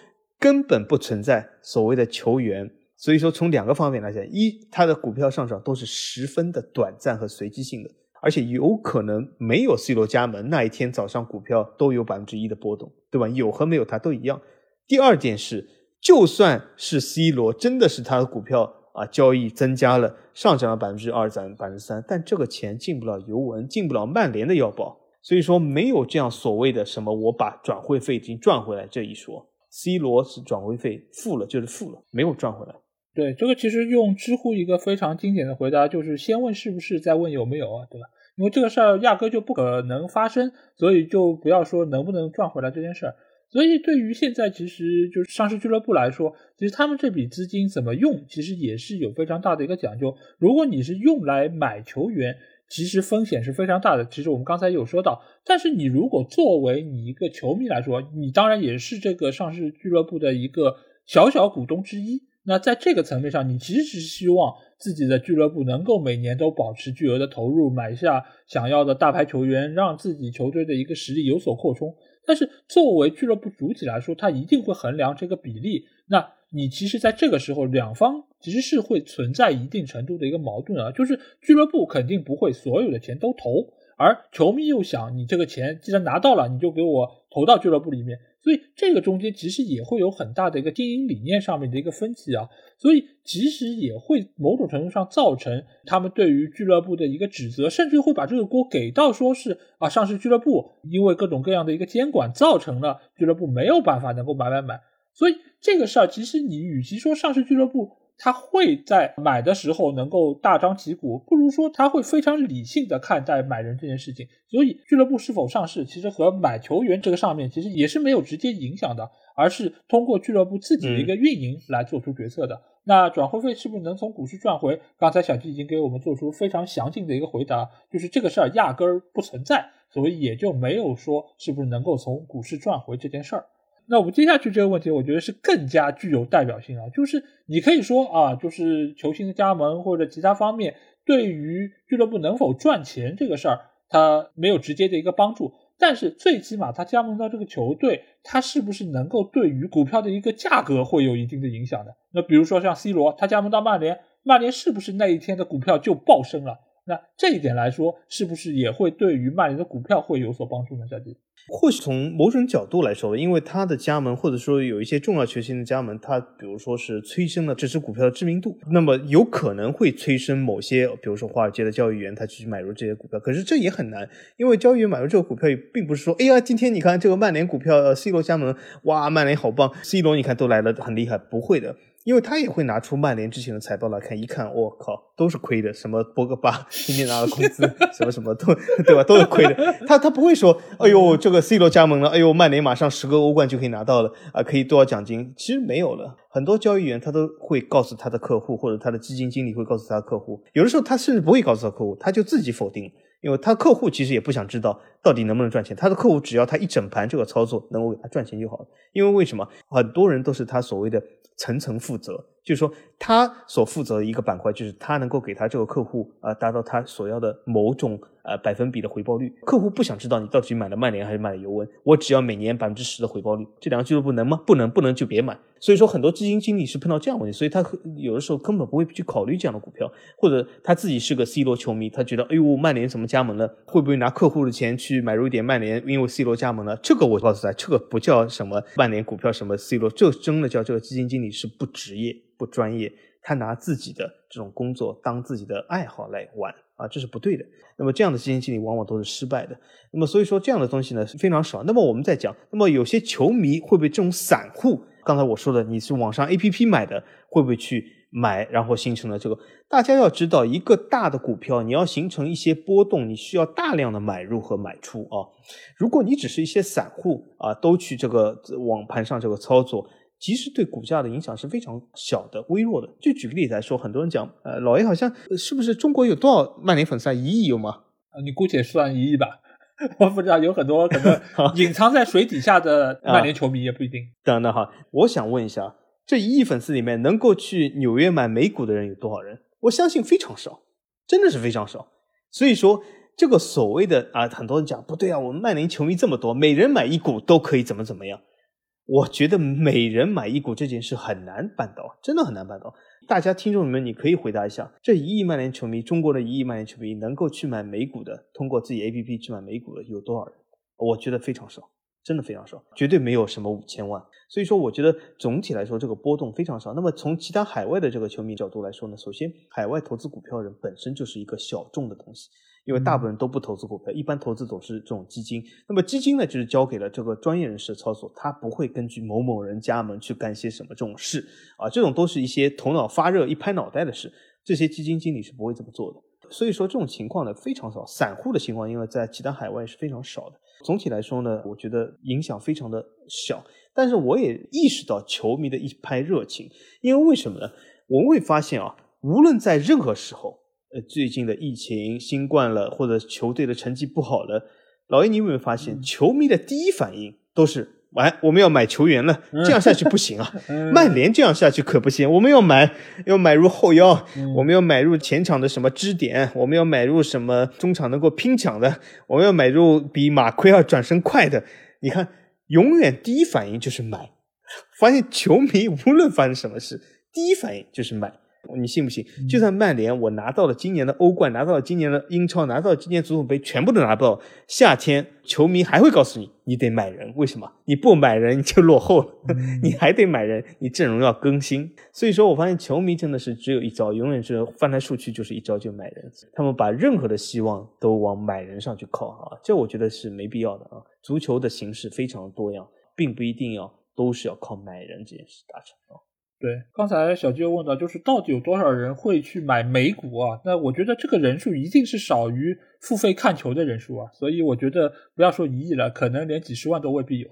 根本不存在所谓的球员。所以说，从两个方面来讲，一，它的股票上涨都是十分的短暂和随机性的，而且有可能没有 C 罗加盟那一天早上股票都有百分之一的波动，对吧？有和没有它都一样。第二点是，就算是 C 罗真的是他的股票啊交易增加了，上涨了百分之二、涨百分之三，但这个钱进不了尤文，进不了曼联的腰包，所以说没有这样所谓的什么我把转会费已经赚回来这一说。C 罗是转会费付了就是付了，没有赚回来。对这个，其实用知乎一个非常经典的回答就是先问是不是，再问有没有啊，对吧？因为这个事儿压根就不可能发生，所以就不要说能不能赚回来这件事儿。所以对于现在其实就是上市俱乐部来说，其实他们这笔资金怎么用，其实也是有非常大的一个讲究。如果你是用来买球员，其实风险是非常大的。其实我们刚才有说到，但是你如果作为你一个球迷来说，你当然也是这个上市俱乐部的一个小小股东之一。那在这个层面上，你其实是希望自己的俱乐部能够每年都保持巨额的投入，买下想要的大牌球员，让自己球队的一个实力有所扩充。但是作为俱乐部主体来说，他一定会衡量这个比例。那你其实在这个时候，两方其实是会存在一定程度的一个矛盾啊，就是俱乐部肯定不会所有的钱都投，而球迷又想你这个钱既然拿到了，你就给我投到俱乐部里面。所以这个中间其实也会有很大的一个经营理念上面的一个分歧啊，所以其实也会某种程度上造成他们对于俱乐部的一个指责，甚至会把这个锅给到说是啊上市俱乐部因为各种各样的一个监管造成了俱乐部没有办法能够买买买，所以这个事儿其实你与其说上市俱乐部。他会在买的时候能够大张旗鼓，不如说他会非常理性的看待买人这件事情。所以俱乐部是否上市，其实和买球员这个上面其实也是没有直接影响的，而是通过俱乐部自己的一个运营来做出决策的。那转会费是不是能从股市赚回？刚才小季已经给我们做出非常详尽的一个回答，就是这个事儿压根儿不存在，所以也就没有说是不是能够从股市赚回这件事儿。那我们接下去这个问题，我觉得是更加具有代表性啊，就是你可以说啊，就是球星的加盟或者其他方面对于俱乐部能否赚钱这个事儿，它没有直接的一个帮助，但是最起码他加盟到这个球队，他是不是能够对于股票的一个价格会有一定的影响的？那比如说像 C 罗，他加盟到曼联，曼联是不是那一天的股票就暴升了？那这一点来说，是不是也会对于曼联的股票会有所帮助呢？小弟，或许从某种角度来说，因为他的加盟，或者说有一些重要球星的加盟，他比如说是催生了这只股票的知名度，那么有可能会催生某些，比如说华尔街的交易员他去买入这些股票。可是这也很难，因为交易员买入这个股票，并不是说，哎呀，今天你看这个曼联股票，C 罗加盟，哇，曼联好棒，C 罗你看都来了，很厉害，不会的。因为他也会拿出曼联之前的财报来看，一看，我靠，都是亏的。什么博格巴今天拿了工资，什么什么都，对吧？都是亏的。他他不会说，哎呦，这个 C 罗加盟了，哎呦，曼联马上十个欧冠就可以拿到了啊，可以多少奖金？其实没有了。很多交易员他都会告诉他的客户，或者他的基金经理会告诉他的客户，有的时候他甚至不会告诉他客户，他就自己否定。因为他客户其实也不想知道到底能不能赚钱，他的客户只要他一整盘这个操作能够给他赚钱就好了。因为为什么很多人都是他所谓的层层负责，就是说他所负责的一个板块，就是他能够给他这个客户啊达到他所要的某种。呃，百分比的回报率，客户不想知道你到底买了曼联还是买了尤文，我只要每年百分之十的回报率，这两个俱乐部能吗？不能，不能就别买。所以说，很多基金经理是碰到这样问题，所以他有的时候根本不会去考虑这样的股票，或者他自己是个 C 罗球迷，他觉得，哎呦，曼联怎么加盟了？会不会拿客户的钱去买入一点曼联？因为 C 罗加盟了，这个我告诉大家，这个不叫什么曼联股票，什么 C 罗，这真的叫这个基金经理是不职业、不专业，他拿自己的这种工作当自己的爱好来玩。啊，这是不对的。那么这样的基金经理往往都是失败的。那么所以说这样的东西呢是非常少。那么我们在讲，那么有些球迷会被这种散户？刚才我说的，你是网上 A P P 买的，会不会去买，然后形成了这个？大家要知道，一个大的股票，你要形成一些波动，你需要大量的买入和买出啊。如果你只是一些散户啊，都去这个网盘上这个操作。其实对股价的影响是非常小的、微弱的。就举个例子来说，很多人讲，呃，老爷好像是不是中国有多少曼联粉丝啊？一亿有吗？啊，你姑且算一亿吧。我不知道，有很多可能隐藏在水底下的曼联球迷也不一定。等等哈，我想问一下，这一亿粉丝里面能够去纽约买美股的人有多少人？我相信非常少，真的是非常少。所以说，这个所谓的啊，很多人讲不对啊，我们曼联球迷这么多，每人买一股都可以怎么怎么样。我觉得每人买一股这件事很难办到，真的很难办到。大家听众们，你可以回答一下：这一亿曼联球迷，中国的一亿曼联球迷能够去买美股的，通过自己 A P P 去买美股的有多少人？我觉得非常少，真的非常少，绝对没有什么五千万。所以说，我觉得总体来说这个波动非常少。那么从其他海外的这个球迷角度来说呢，首先海外投资股票人本身就是一个小众的东西。因为大部分人都不投资股票，一般投资总是这种基金。那么基金呢，就是交给了这个专业人士操作，他不会根据某某人加盟去干些什么这种事啊。这种都是一些头脑发热、一拍脑袋的事，这些基金经理是不会这么做的。所以说这种情况呢非常少，散户的情况，因为在其他海外是非常少的。总体来说呢，我觉得影响非常的小。但是我也意识到球迷的一拍热情，因为为什么呢？我们会发现啊，无论在任何时候。呃，最近的疫情、新冠了，或者球队的成绩不好了，老爷，你有没有发现，球迷的第一反应都是完，我们要买球员了，这样下去不行啊！曼联这样下去可不行，我们要买，要买入后腰，我们要买入前场的什么支点，我们要买入什么中场能够拼抢的，我们要买入比马奎尔转身快的。你看，永远第一反应就是买。发现球迷无论发生什么事，第一反应就是买。你信不信？就算曼联我拿到了今年的欧冠，拿到了今年的英超，拿到了今年足总杯，全部都拿不到，夏天球迷还会告诉你，你得买人。为什么？你不买人你就落后了，你还得买人，你阵容要更新。所以说我发现球迷真的是只有一招，永远是翻来覆去就是一招就买人。他们把任何的希望都往买人上去靠啊，这我觉得是没必要的啊。足球的形式非常多样，并不一定要都是要靠买人这件事达成啊。对，刚才小舅问到，就是到底有多少人会去买美股啊？那我觉得这个人数一定是少于付费看球的人数啊，所以我觉得不要说一亿了，可能连几十万都未必有。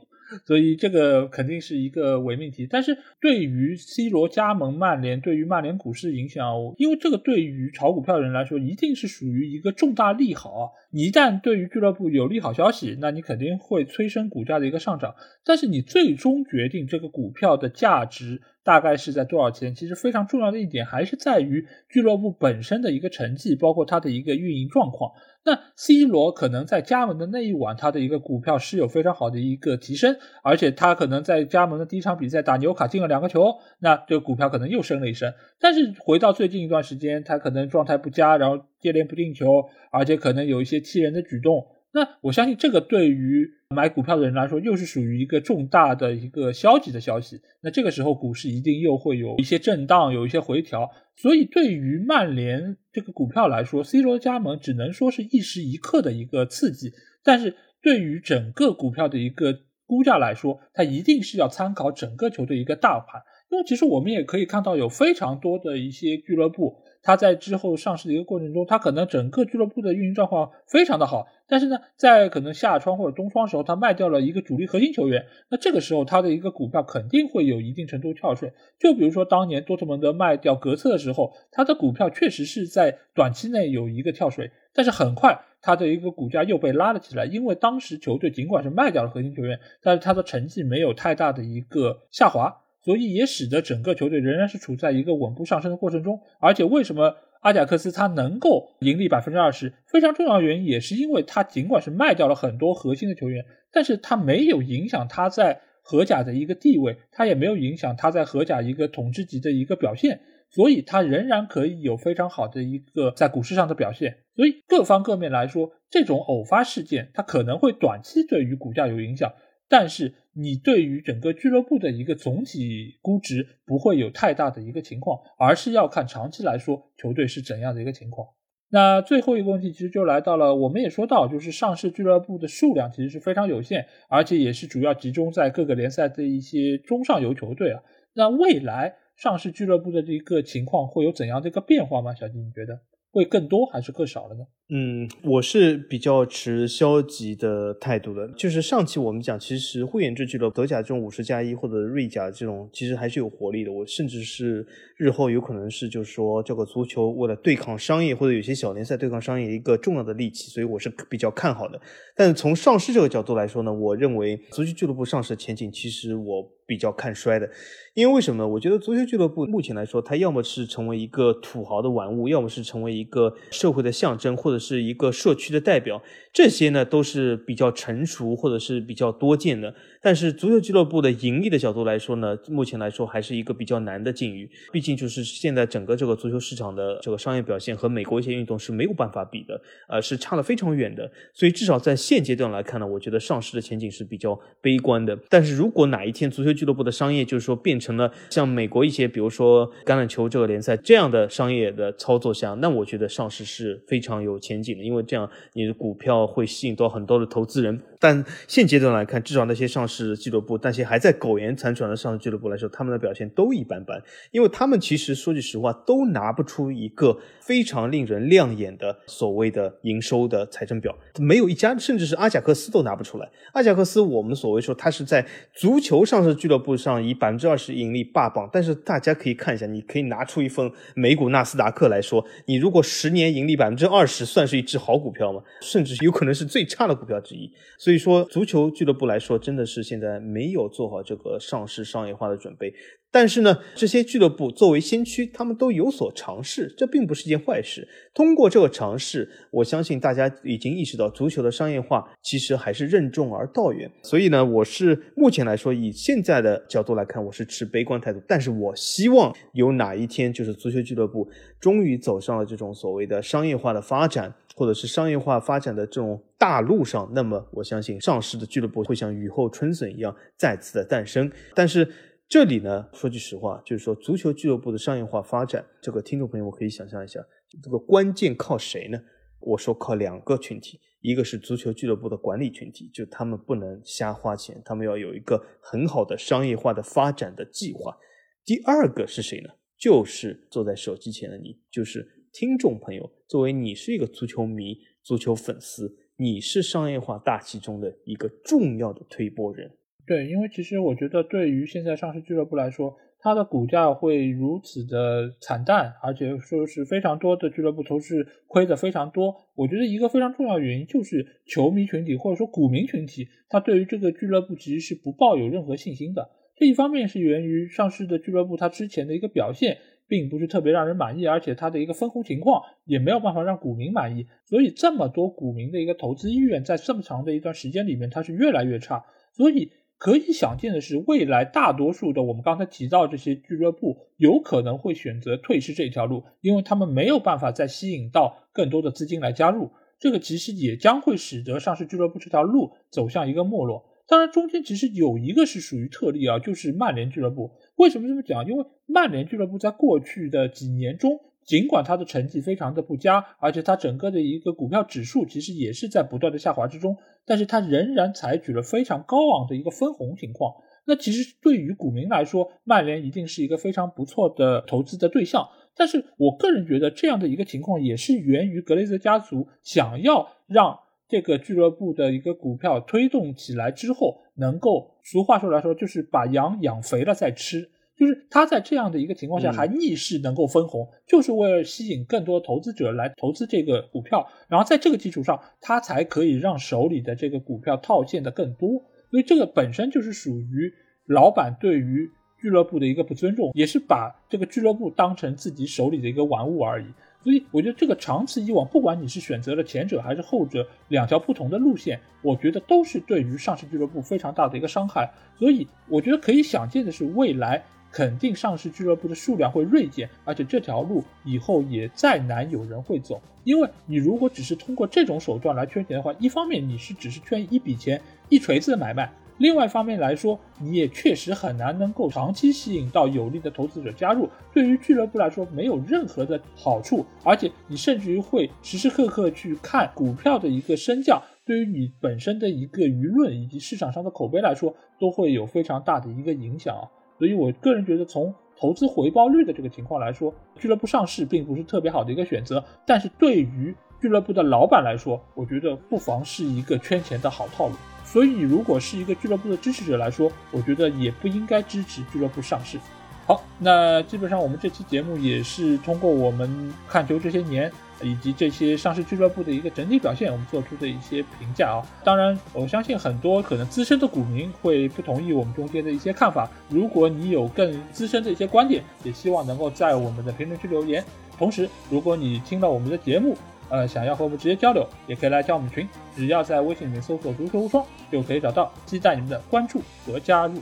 所以这个肯定是一个伪命题，但是对于 C 罗加盟曼联，对于曼联股市影响，因为这个对于炒股票的人来说，一定是属于一个重大利好啊。一旦对于俱乐部有利好消息，那你肯定会催生股价的一个上涨。但是你最终决定这个股票的价值大概是在多少钱，其实非常重要的一点还是在于俱乐部本身的一个成绩，包括它的一个运营状况。那 C 罗可能在加盟的那一晚，他的一个股票是有非常好的一个提升，而且他可能在加盟的第一场比赛打纽卡进了两个球，那这个股票可能又升了一升。但是回到最近一段时间，他可能状态不佳，然后接连不进球，而且可能有一些踢人的举动。那我相信这个对于买股票的人来说，又是属于一个重大的一个消极的消息。那这个时候股市一定又会有一些震荡，有一些回调。所以对于曼联这个股票来说，C 罗加盟只能说是一时一刻的一个刺激。但是对于整个股票的一个估价来说，它一定是要参考整个球队一个大盘。因为其实我们也可以看到，有非常多的一些俱乐部。他在之后上市的一个过程中，他可能整个俱乐部的运营状况非常的好，但是呢，在可能夏窗或者冬窗时候，他卖掉了一个主力核心球员，那这个时候他的一个股票肯定会有一定程度跳水。就比如说当年多特蒙德卖掉格策的时候，他的股票确实是在短期内有一个跳水，但是很快他的一个股价又被拉了起来，因为当时球队尽管是卖掉了核心球员，但是他的成绩没有太大的一个下滑。所以也使得整个球队仍然是处在一个稳步上升的过程中，而且为什么阿贾克斯他能够盈利百分之二十？非常重要的原因也是因为他尽管是卖掉了很多核心的球员，但是他没有影响他在荷甲的一个地位，他也没有影响他在荷甲一个统治级的一个表现，所以他仍然可以有非常好的一个在股市上的表现。所以各方各面来说，这种偶发事件它可能会短期对于股价有影响。但是你对于整个俱乐部的一个总体估值不会有太大的一个情况，而是要看长期来说球队是怎样的一个情况。那最后一个问题其实就来到了，我们也说到，就是上市俱乐部的数量其实是非常有限，而且也是主要集中在各个联赛的一些中上游球队啊。那未来上市俱乐部的这个情况会有怎样的一个变化吗？小金，你觉得会更多还是更少了呢？嗯，我是比较持消极的态度的。就是上期我们讲，其实慧眼制俱乐部德甲这种五十加一或者瑞甲这种，其实还是有活力的。我甚至是日后有可能是，就是说这个足球为了对抗商业或者有些小联赛对抗商业一个重要的利器，所以我是比较看好的。但从上市这个角度来说呢，我认为足球俱乐部上市的前景其实我比较看衰的。因为为什么呢？我觉得足球俱乐部目前来说，它要么是成为一个土豪的玩物，要么是成为一个社会的象征，或者。是一个社区的代表，这些呢都是比较成熟或者是比较多见的。但是足球俱乐部的盈利的角度来说呢，目前来说还是一个比较难的境遇。毕竟就是现在整个这个足球市场的这个商业表现和美国一些运动是没有办法比的，呃，是差了非常远的。所以至少在现阶段来看呢，我觉得上市的前景是比较悲观的。但是如果哪一天足球俱乐部的商业就是说变成了像美国一些，比如说橄榄球这个联赛这样的商业的操作下，那我觉得上市是非常有。前景的，因为这样你的股票会吸引到很多的投资人。但现阶段来看，至少那些上市俱乐部，那些还在苟延残喘的上市俱乐部来说，他们的表现都一般般。因为他们其实说句实话，都拿不出一个非常令人亮眼的所谓的营收的财政表，没有一家，甚至是阿贾克斯都拿不出来。阿贾克斯，我们所谓说他是在足球上市俱乐部上以百分之二十盈利霸榜，但是大家可以看一下，你可以拿出一份美股纳斯达克来说，你如果十年盈利百分之二十。算是一只好股票吗？甚至有可能是最差的股票之一。所以说，足球俱乐部来说，真的是现在没有做好这个上市商业化的准备。但是呢，这些俱乐部作为先驱，他们都有所尝试，这并不是件坏事。通过这个尝试，我相信大家已经意识到，足球的商业化其实还是任重而道远。所以呢，我是目前来说，以现在的角度来看，我是持悲观态度。但是我希望有哪一天，就是足球俱乐部终于走上了这种所谓的商业化的发展，或者是商业化发展的这种大路上，那么我相信上市的俱乐部会像雨后春笋一样再次的诞生。但是。这里呢，说句实话，就是说足球俱乐部的商业化发展，这个听众朋友我可以想象一下，这个关键靠谁呢？我说靠两个群体，一个是足球俱乐部的管理群体，就他们不能瞎花钱，他们要有一个很好的商业化的发展的计划。第二个是谁呢？就是坐在手机前的你，就是听众朋友。作为你是一个足球迷、足球粉丝，你是商业化大戏中的一个重要的推波人。对，因为其实我觉得，对于现在上市俱乐部来说，它的股价会如此的惨淡，而且说是非常多的俱乐部都是亏的非常多。我觉得一个非常重要的原因就是球迷群体或者说股民群体，他对于这个俱乐部其实是不抱有任何信心的。这一方面是源于上市的俱乐部它之前的一个表现并不是特别让人满意，而且它的一个分红情况也没有办法让股民满意，所以这么多股民的一个投资意愿在这么长的一段时间里面，它是越来越差，所以。可以想见的是，未来大多数的我们刚才提到这些俱乐部有可能会选择退市这条路，因为他们没有办法再吸引到更多的资金来加入。这个其实也将会使得上市俱乐部这条路走向一个没落。当然，中间其实有一个是属于特例啊，就是曼联俱乐部。为什么这么讲？因为曼联俱乐部在过去的几年中。尽管它的成绩非常的不佳，而且它整个的一个股票指数其实也是在不断的下滑之中，但是它仍然采取了非常高昂的一个分红情况。那其实对于股民来说，曼联一定是一个非常不错的投资的对象。但是我个人觉得这样的一个情况也是源于格雷泽家族想要让这个俱乐部的一个股票推动起来之后，能够俗话说来说就是把羊养肥了再吃。就是他在这样的一个情况下还逆势能够分红，就是为了吸引更多投资者来投资这个股票，然后在这个基础上，他才可以让手里的这个股票套现的更多。所以这个本身就是属于老板对于俱乐部的一个不尊重，也是把这个俱乐部当成自己手里的一个玩物而已。所以我觉得这个长此以往，不管你是选择了前者还是后者，两条不同的路线，我觉得都是对于上市俱乐部非常大的一个伤害。所以我觉得可以想见的是，未来。肯定上市俱乐部的数量会锐减，而且这条路以后也再难有人会走。因为你如果只是通过这种手段来圈钱的话，一方面你是只是圈一笔钱、一锤子的买卖，另外一方面来说，你也确实很难能够长期吸引到有利的投资者加入。对于俱乐部来说，没有任何的好处，而且你甚至于会时时刻刻去看股票的一个升降，对于你本身的一个舆论以及市场上的口碑来说，都会有非常大的一个影响啊。所以，我个人觉得，从投资回报率的这个情况来说，俱乐部上市并不是特别好的一个选择。但是对于俱乐部的老板来说，我觉得不妨是一个圈钱的好套路。所以，你如果是一个俱乐部的支持者来说，我觉得也不应该支持俱乐部上市。好，那基本上我们这期节目也是通过我们看球这些年。以及这些上市俱乐部的一个整体表现，我们做出的一些评价啊。当然，我相信很多可能资深的股民会不同意我们中间的一些看法。如果你有更资深的一些观点，也希望能够在我们的评论区留言。同时，如果你听到我们的节目，呃，想要和我们直接交流，也可以来加我们群，只要在微信里面搜索“足球无双”就可以找到，期待你们的关注和加入。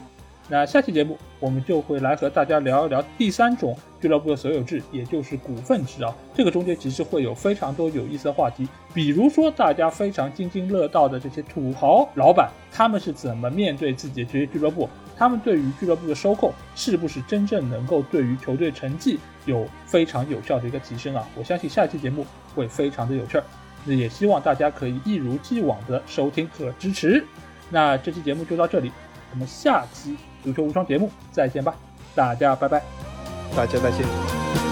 那下期节目我们就会来和大家聊一聊第三种俱乐部的所有制，也就是股份制啊。这个中间其实会有非常多有意思的话题，比如说大家非常津津乐道的这些土豪老板，他们是怎么面对自己的这些俱乐部？他们对于俱乐部的收购是不是真正能够对于球队成绩有非常有效的一个提升啊？我相信下期节目会非常的有趣儿，那也希望大家可以一如既往的收听和支持。那这期节目就到这里，我们下期。足球无双节目，再见吧，大家拜拜，大家再见。